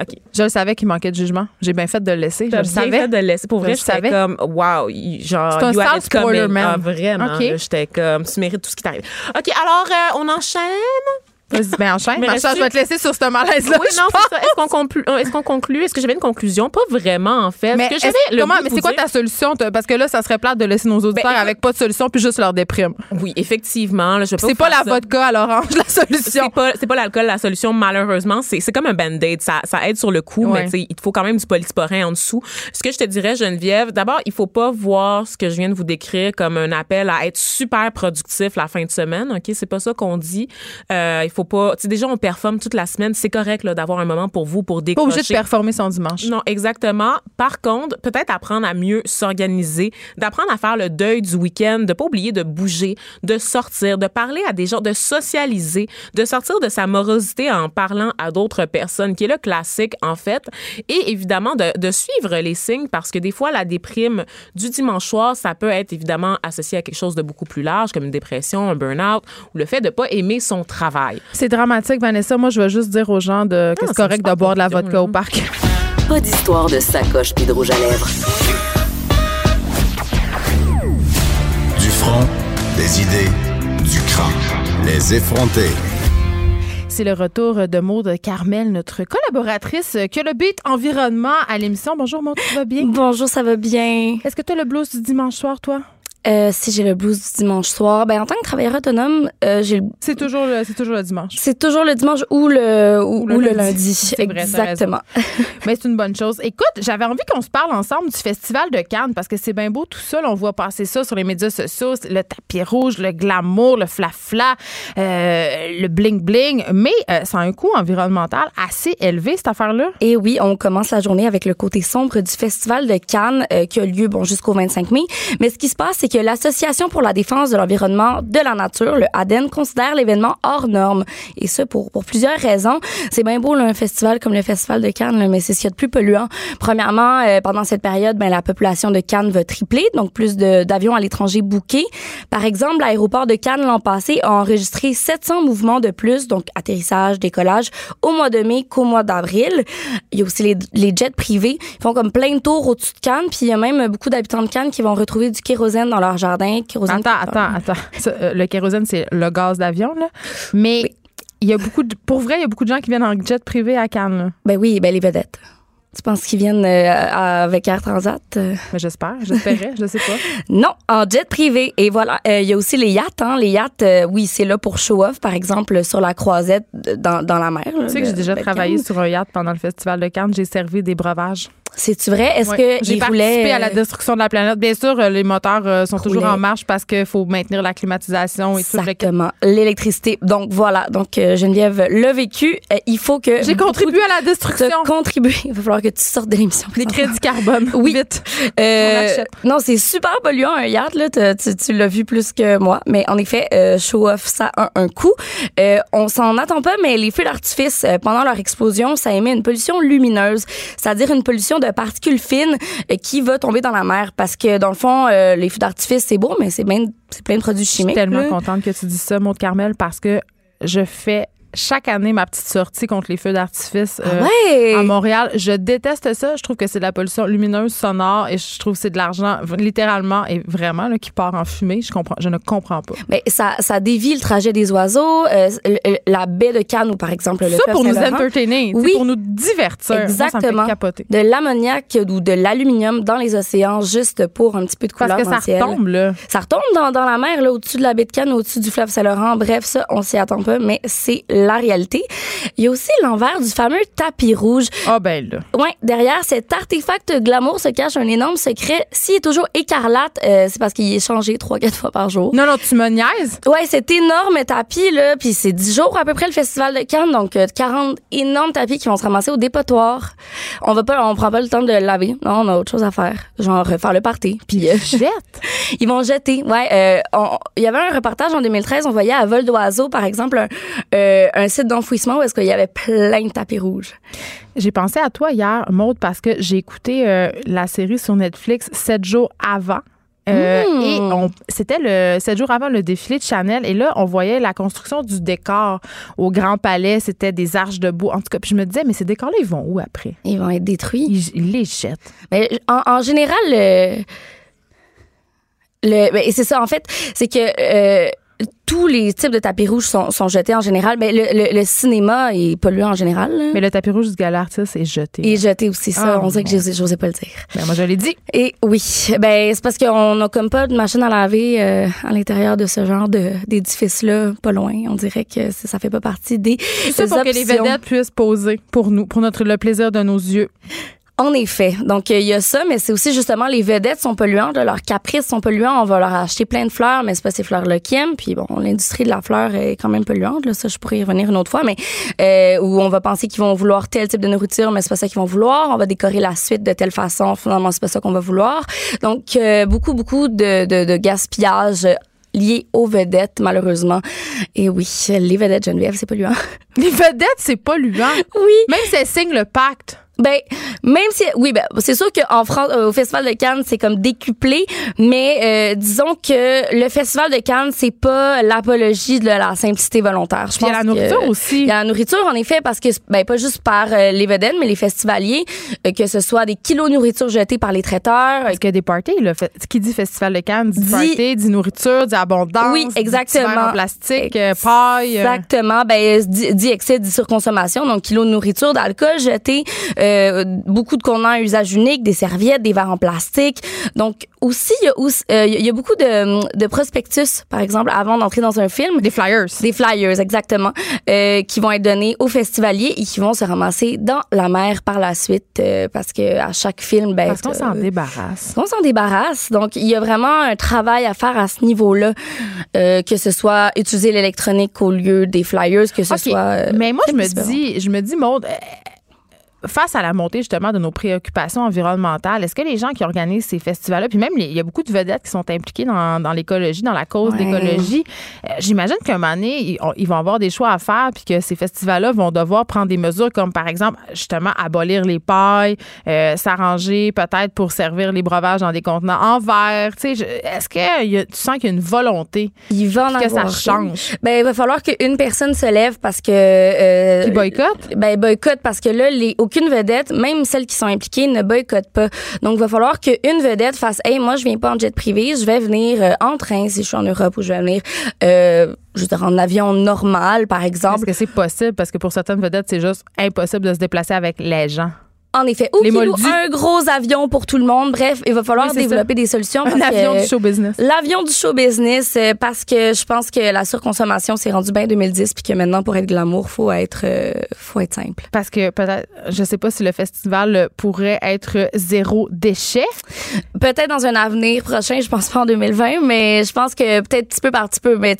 OK. Je le savais qu'il manquait de jugement. J'ai bien fait de le laisser. Je le savais. fait de le laisser. Pour vrai, j'étais comme, wow, genre, C'est un you had it coming. spoiler, man. Ah, vraiment. OK. là, J'étais comme, tu mérites tout ce qui t'arrive. OK, alors, euh, on enchaîne. Vas-y, ben enchaîne. Je vais te laisser sur ce malaise-là. oui, non, pense. c'est ça. Est-ce qu'on conclut? euh, Est-ce qu'on conclut? Est-ce que j'avais une conclusion? Pas vraiment, en fait. Mais, c'est quoi ta solution? Parce que là, ça serait plate de laisser nos auditeurs Ben, avec pas de solution puis juste leur déprime. Oui, effectivement. C'est pas faire la ça. vodka à l'orange, la solution. C'est pas, pas l'alcool la solution, malheureusement. C'est, comme un band-aid. Ça, ça aide sur le coup, Ouais. mais il faut quand même du polysporin en dessous. Ce que je te dirais, Geneviève, d'abord, il faut pas voir ce que je viens de vous décrire comme un appel à être super productif la fin de semaine. OK? C'est pas ça qu'on dit. Euh, il faut pas, tu sais, déjà, on performe toute la semaine. C'est correct, là, d'avoir un moment pour vous, pour Pas décrocher. obligé de performer son dimanche. Non, exactement. Par contre, peut-être apprendre à mieux s'organiser, d'apprendre à faire le deuil du week-end, de pas oublier de bouger, de sortir, de parler à des gens, de socialiser, de sortir de sa morosité en parlant à d'autres personnes, qui est le classique en fait, et évidemment de, de suivre les signes parce que des fois la déprime du dimanche soir, ça peut être évidemment associé à quelque chose de beaucoup plus large comme une dépression, un burn-out ou le fait de pas aimer son travail. C'est dramatique, Vanessa. Moi, je veux juste dire aux gens de que Non, c'est correct de boire de la vodka au parc. Pas d'histoire de sacoche puis de rouge à lèvres. Du front, des idées, du crâne. Les effronter. C'est le retour de Maude Carmel, notre collaboratrice qui a le beat environnement à l'émission. Bonjour Maude, tu vas bien? Bonjour, ça va bien. Est-ce que tu as le blues du dimanche soir, toi? Euh, si j'ai le blues du dimanche soir, ben en tant que travailleur autonome, euh, j'ai le- C'est toujours, le- c'est toujours le dimanche. c'est toujours le dimanche ou le ou, Ou le ou lundi. vrai, Exactement. <laughs> Mais c'est une bonne chose. Écoute, j'avais envie qu'on se parle ensemble du Festival de Cannes parce que c'est bien beau tout là, on voit passer ça sur les médias sociaux, le tapis rouge, le glamour, le fla-fla, euh, le bling-bling. Mais euh, ça a un coût environnemental assez élevé, cette affaire-là. Et oui, on commence la journée avec le côté sombre du festival de Cannes qui a lieu bon jusqu'au 25 mai. Mais ce qui se passe, c'est que l'association pour la défense de l'environnement de la nature, le ADEN, considère l'événement hors norme. Et ça pour plusieurs raisons. C'est bien beau là, un festival comme le festival de Cannes, mais c'est ce qu'il y a de plus polluant. Premièrement, euh, pendant cette période, ben la population de Cannes va tripler, donc plus d'avions à l'étranger bookés. Par exemple, l'aéroport de Cannes l'an passé a enregistré 700 mouvements de plus, donc atterrissage, décollage, au mois de mai qu'au mois d'avril. Il y a aussi les, les jets privés. Ils font comme plein de tours au-dessus de Cannes, puis il y a même beaucoup d'habitants de Cannes qui vont retrouver du kérosène dans dans leur jardin. Kérosène Attends, attends, attends. Euh, le kérosène, c'est le gaz d'avion, là. Mais Oui. il y a beaucoup de, pour vrai, il y a beaucoup de gens qui viennent en jet privé à Cannes, là. Ben oui, ben les vedettes. Tu penses qu'ils viennent euh, avec Air Transat? Euh, Mais j'espère, j'espérais, je sais pas. <laughs> Non, en jet privé. Et voilà, euh, il y a aussi les yachts. Hein. Les yachts, oui, c'est là pour show-off, par exemple, sur la croisette dans, dans la mer. là, Tu sais que j'ai déjà travaillé Cannes. sur un yacht pendant le festival de Cannes. J'ai servi des breuvages. C'est-tu vrai? Est-ce Ouais. que J'ai participé à la euh, destruction de la planète. Bien sûr, euh, les moteurs euh, sont toujours en marche parce qu'il faut maintenir la climatisation et tout. Exactement, l'électricité. Donc voilà, donc euh, Geneviève l'a vécu. Euh, il faut que J'ai contribué à la destruction. te contribuer. Il va falloir que tu sortes de l'émission. Des crédits carbone. Oui. Vite. On non, c'est super polluant un yacht là. Tu, tu l'as vu plus que moi, mais en effet, show off ça a un coût. Euh, on s'en attend pas, mais les feux d'artifice pendant leur explosion, ça émet une pollution lumineuse, c'est-à-dire une pollution de particules fines euh, qui va tomber dans la mer. Parce que dans le fond, euh, les feux d'artifice c'est beau, mais c'est bien, c'est plein de produits Je suis chimiques. tellement là. contente que tu dis ça, Maud Carmel, parce que je fais chaque année ma petite sortie contre les feux d'artifice euh, Ah ouais. à Montréal. Je déteste ça. Je trouve que c'est de la pollution lumineuse, sonore, et je trouve que c'est de l'argent, littéralement et vraiment, là, qui part en fumée. Je comprends, je ne comprends pas. Mais ça, ça dévie le trajet des oiseaux. euh, la baie de Cannes, ou par exemple le ça fleuve pour nous entertainer, Oui. pour nous divertir. Moi, ça me Exactement. capoter. de l'ammoniac ou de l'aluminium dans les océans juste pour un petit peu de couleur Parce que ça ciel. retombe, là. Ça retombe dans, dans la mer, là, au-dessus de la baie de Cannes, au-dessus du fleuve Saint-Laurent. Bref, ça, on s'y attend pas, mais c'est la réalité. Il y a aussi l'envers du fameux tapis rouge. Ah, ben là. Ouais, derrière cet artefact glamour se cache un énorme secret. S'il est toujours écarlate, euh, c'est parce qu'il est changé trois, quatre fois par jour. Non, non, tu me niaises. Ouais, cet énorme tapis, là, puis c'est 10 jours à peu près le festival de Cannes, donc euh, 40 énormes tapis qui vont se ramasser au dépotoir. On va pas, on prend pas le temps de le laver. Non, on a autre chose à faire. Genre, faire le party. Puis, euh, Jette. <laughs> ils vont jeter. Ouais, euh, il y avait un reportage en 2013, on voyait à vol d'oiseau, par exemple, un, euh, un site d'enfouissement où est-ce qu'il y avait plein de tapis rouges. J'ai pensé à toi hier, Maude, parce que j'ai écouté euh, la série sur Netflix sept jours avant. Euh, Mm. Et on- c'était le sept jours avant le défilé de Chanel. Et là, on voyait la construction du décor au Grand Palais. C'était des arches de bois. En tout cas, puis je me disais, mais ces décors-là, ils vont où après? Ils vont être détruits. Ils, ils les jettent. Mais en, en général, le, le ben, et c'est ça en fait, c'est que euh, tous les types de tapis rouges sont, sont jetés en général. Ben, le, le, le cinéma est pollué en général. là. Mais le tapis rouge du gala artiste est jeté. Et jeté aussi, ça. Ah, on dirait que bon. j'osais pas le dire. Ben, moi, je l'ai dit. Et oui, ben c'est parce qu'on n'a comme pas de machine à laver euh, à l'intérieur de ce genre de d'édifice-là, pas loin. On dirait que ça fait pas partie des ça pour que les vedettes puissent poser pour nous, pour notre, le plaisir de nos yeux. En effet. Donc, euh, il y a ça, mais c'est aussi justement les vedettes sont polluantes, là, leurs caprices sont polluants. On va leur acheter plein de fleurs, mais c'est pas ces fleurs-là qui aiment. Puis bon, l'industrie de la fleur est quand même polluante. Là, ça, je pourrais y revenir une autre fois, mais euh, où on va penser qu'ils vont vouloir tel type de nourriture, mais c'est pas ça qu'ils vont vouloir. On va décorer la suite de telle façon. Finalement, c'est pas ça qu'on va vouloir. Donc, euh, beaucoup, beaucoup de, de, de gaspillage lié aux vedettes, malheureusement. Et oui, les vedettes Geneviève, c'est polluant. Les vedettes, c'est polluant. <laughs> oui. Même si elles signent le pacte. Ben, même si, oui, ben, c'est sûr qu'en France, euh, au Festival de Cannes, c'est comme décuplé, mais euh, disons que le Festival de Cannes, c'est pas l'apologie de la simplicité volontaire. Je Puis il y a la pense que- nourriture aussi. Il y a la nourriture, en effet, parce que, ben, pas juste par euh, les vedettes, mais les festivaliers, euh, que ce soit des kilos de nourriture jetés par les traiteurs, euh, Parce qu'il y a des parties, là. Fait- Qui dit festival de Cannes dit, Dit- party, dit nourriture, dit abondance. Oui, exactement. en plastique, paille. Exactement. Ben, dit, dit excès, dit surconsommation. Donc, kilos de nourriture, d'alcool jeté, euh, beaucoup de contenants à usage unique, des serviettes, des verres en plastique. Donc, aussi, il y a, aussi- euh, il y a beaucoup de, de prospectus, par exemple, avant d'entrer dans un film. Des flyers. Des flyers, exactement, euh, qui vont être donnés aux festivaliers et qui vont se ramasser dans la mer par la suite, euh, parce que à chaque film, ben, Parce qu'on s'en débarrasse. on s'en débarrasse. Donc, il y a vraiment un travail à faire à ce niveau-là, euh, que ce soit utiliser l'électronique au lieu des flyers, que ce soit. euh, Mais moi, je me différent. dis, je me dis, Maude, euh, face à la montée justement de nos préoccupations environnementales, est-ce que les gens qui organisent ces festivals-là, puis même les- il y a beaucoup de vedettes qui sont impliquées dans, dans l'écologie, dans la cause Ouais. l'écologie, euh, j'imagine qu'à un moment donné, ils, on- ils vont avoir des choix à faire, puis que ces festivals-là vont devoir prendre des mesures comme par exemple justement abolir les pailles, euh, s'arranger peut-être pour servir les breuvages dans des contenants en verre. Tu sais, est-ce que il y a- tu sens qu'il y a une volonté Il va en que ça change? Ben, il va falloir qu'une personne se lève parce que. Euh, Qui boycottent? Ben, boycott parce que là, les, au aucune vedette, même celles qui sont impliquées, ne boycottent pas. Donc, il va falloir qu'une vedette fasse, hey, moi, je viens pas en jet privé, je vais venir euh, en train si je suis en Europe ou je vais venir, euh, je veux dire, en avion normal, par Est-ce exemple. que c'est possible? Parce que pour certaines vedettes, c'est juste impossible de se déplacer avec les gens. En effet, ou Les loue un gros avion pour tout le monde. Bref, il va falloir Oui, développer des solutions. Un parce avion que- du show business. L'avion du show business, euh, parce que je pense que la surconsommation s'est rendue bien en 2010, puis que maintenant, pour être glamour, faut être, euh, faut être simple. Parce que peut-être, je sais pas si le festival euh, pourrait être zéro déchet. Peut-être dans un avenir prochain, je pense pas en 2020, mais je pense que peut-être petit peu par petit peu. Mais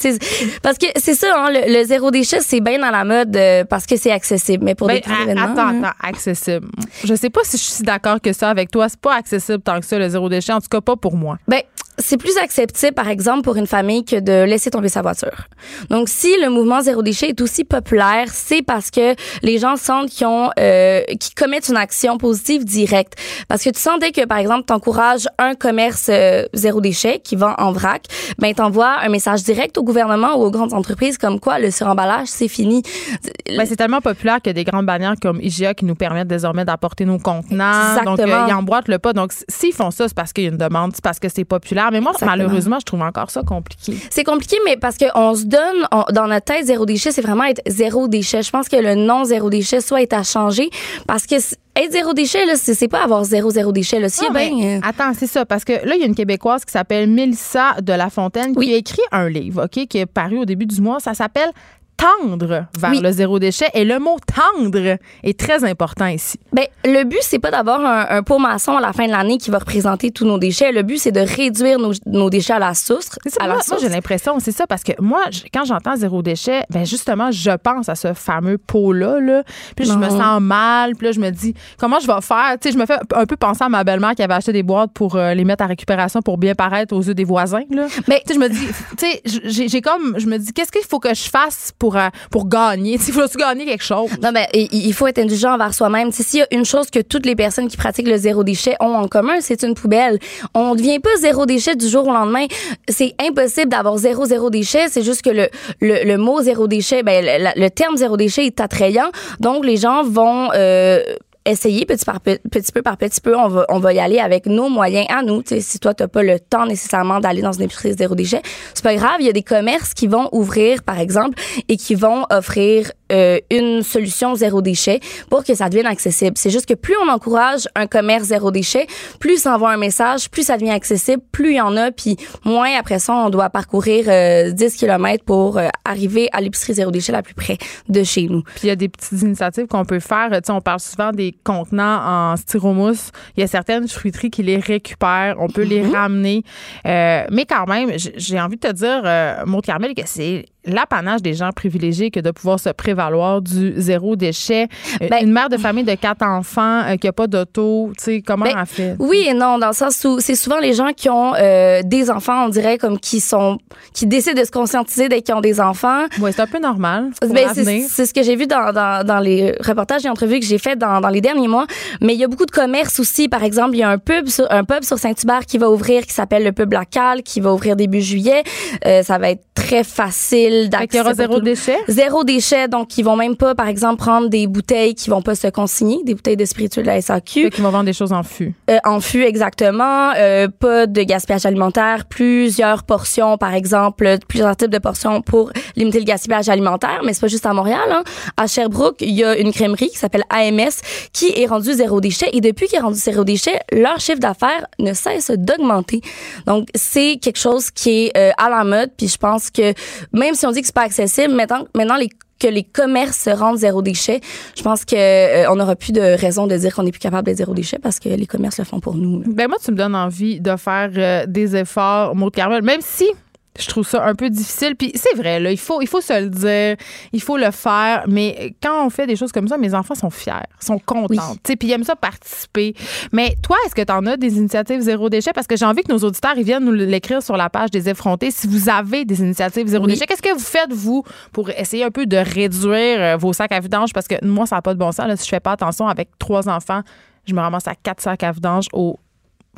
parce que c'est ça, hein, le, le zéro déchet, c'est bien dans la mode euh, parce que c'est accessible. Mais pour Ben, des a- événements, attends, hein. attends, accessible. Je sais pas si je suis d'accord que ça avec toi. C'est pas accessible tant que ça, le zéro déchet. En tout cas, pas pour moi. Ben, c'est plus acceptable, par exemple, pour une famille que de laisser tomber sa voiture. Donc, si le mouvement zéro déchet est aussi populaire, c'est parce que les gens sentent qu'ils ont, euh, qu'ils commettent une action positive directe. Parce que tu sens dès que, par exemple, t'encourages un commerce euh, zéro déchet qui vend en vrac, ben, t'envoies un message direct au gouvernement ou aux grandes entreprises comme quoi le suremballage, c'est fini. Ben, c'est tellement populaire qu'il y a des grandes bannières comme IGA qui nous permettent désormais d'apporter nos contenants. Donc, Exactement. euh, ils emboîtent le pas. Donc, s'ils font ça, c'est parce qu'il y a une demande, c'est parce que c'est populaire. Mais moi, Exactement. malheureusement, je trouve encore ça compliqué. C'est compliqué, mais parce qu'on se donne, on- dans notre tête, zéro déchet, c'est vraiment être zéro déchet. Je pense que le nom zéro déchet soit est à changer parce que être zéro déchet, là, c'est pas avoir zéro zéro déchet. Là. Non, bien, euh, Attends, c'est ça. Parce que là, il y a une Québécoise qui s'appelle Mélissa de La Fontaine Oui. qui a écrit un livre, OK, qui est paru au début du mois. Ça s'appelle Tendre vers Oui. le zéro déchet. Et le mot tendre est très important ici. ben, le but, c'est pas d'avoir un, un pot maçon à la fin de l'année qui va représenter tous nos déchets. Le but, c'est de réduire nos, nos déchets à la source. Ça, à moi, la moi, source. j'ai l'impression, c'est ça, parce que moi, je- quand j'entends zéro déchet, ben justement, je pense à ce fameux pot-là, là. Puis je me sens mal, puis là, je me dis, comment je vais faire? Tu sais, je me fais un peu penser à ma belle-mère qui avait acheté des boîtes pour euh, les mettre à récupération pour bien paraître aux yeux des voisins, là. Mais- tu sais, je me dis, tu sais, j'ai comme, je me dis, qu'est-ce qu'il faut que je fasse pour, euh, pour gagner? <laughs> Sais, faut-tu gagner quelque chose? Non, ben, il il faut être indulgent envers soi-même. S'il y a une chose que toutes les personnes qui pratiquent le zéro déchet ont en commun, c'est une poubelle. On ne devient pas zéro déchet du jour au lendemain. C'est impossible d'avoir zéro zéro déchet. C'est juste que le, le, mot zéro déchet, ben, le, le terme zéro déchet est attrayant. Donc, les gens vont... Euh, essayer petit par pe- petit peu par petit peu on va on va y aller avec nos moyens à nous. Tu sais si toi t'as pas le temps nécessairement d'aller dans une épicerie zéro déchet c'est pas grave. Il y a des commerces qui vont ouvrir par exemple et qui vont offrir euh, une solution zéro déchet pour que ça devienne accessible. C'est juste que plus on encourage un commerce zéro déchet plus ça envoie un message plus ça devient accessible plus il y en a puis moins après ça on doit parcourir euh, 10 km pour euh, arriver à l'épicerie zéro déchet la plus près de chez nous. Puis il y a des petites initiatives qu'on peut faire. Tu sais, on parle souvent des contenants en styromousse. Il y a certaines fruiteries qui les récupèrent. On peut les ramener. Euh, mais quand même, j'ai envie de te dire, euh, Maud Carmel, que c'est l'apanage des gens privilégiés que de pouvoir se prévaloir du zéro déchet. Euh, Ben- une mère de famille de quatre enfants euh, qui n'a pas d'auto, tu sais, comment Ben, elle fait? Oui et non, dans le sens où c'est souvent les gens qui ont euh, des enfants, on dirait, comme qui sont, qui décident de se conscientiser dès qu'ils ont des enfants. Oui, c'est un peu normal. Ben, c'est ce que j'ai vu dans, dans, dans les reportages et entrevues que j'ai fait dans, dans les derniers mois. Mais il y a beaucoup de commerces aussi. Par exemple, il y a un pub sur, un pub sur Saint-Hubert qui va ouvrir, qui s'appelle le pub local, qui va ouvrir début juillet. Euh, ça va être très facile Fait d'accès. qu'il y aura zéro déchet? Zéro déchet, donc ils vont même pas, par exemple, prendre des bouteilles qui vont pas se consigner, des bouteilles de spiritueux de la SAQ. Fait qu'ils vont vendre des choses en fût. Euh, en fût, exactement. Euh, pas de gaspillage alimentaire. Plusieurs portions, par exemple, plusieurs types de portions pour limiter le gaspillage alimentaire. Mais c'est pas juste à Montréal. Hein. À Sherbrooke, il y a une crèmerie qui s'appelle AMS qui est rendue zéro déchet. Et depuis qu'il est rendu zéro déchet, leur chiffre d'affaires ne cesse d'augmenter. Donc, c'est quelque chose qui est euh, à la mode. Puis je pense que même si on dit que c'est pas accessible, maintenant, que les commerces se rendent zéro déchet, je pense que euh, on n'aura plus de raison de dire qu'on n'est plus capable d'être zéro déchet parce que les commerces le font pour nous. là. Ben moi, tu me donnes envie de faire euh, des efforts, Maud Carmel, même si je trouve ça un peu difficile. Puis c'est vrai, là, il faut, il faut se le dire, il faut le faire. Mais quand on fait des choses comme ça, mes enfants sont fiers, sont contents. Oui. Puis ils aiment ça participer. Mais toi, est-ce que tu en as des initiatives zéro déchet? Parce que j'ai envie que nos auditeurs ils viennent nous l'écrire sur la page des effrontés. Si vous avez des initiatives zéro Oui. déchet, qu'est-ce que vous faites, vous, pour essayer un peu de réduire euh, vos sacs à vidange? Parce que moi, ça n'a pas de bon sens. Là, si je fais pas attention avec trois enfants, je me ramasse à quatre sacs à vidange au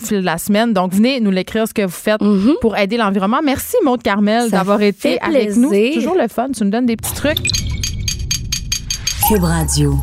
fil de la semaine. Donc, venez nous l'écrire ce que vous faites Mhm. pour aider l'environnement. Merci, Maude Carmel, d'avoir été avec nous. C'est toujours le fun. Tu nous donnes des petits trucs. Cube Radio.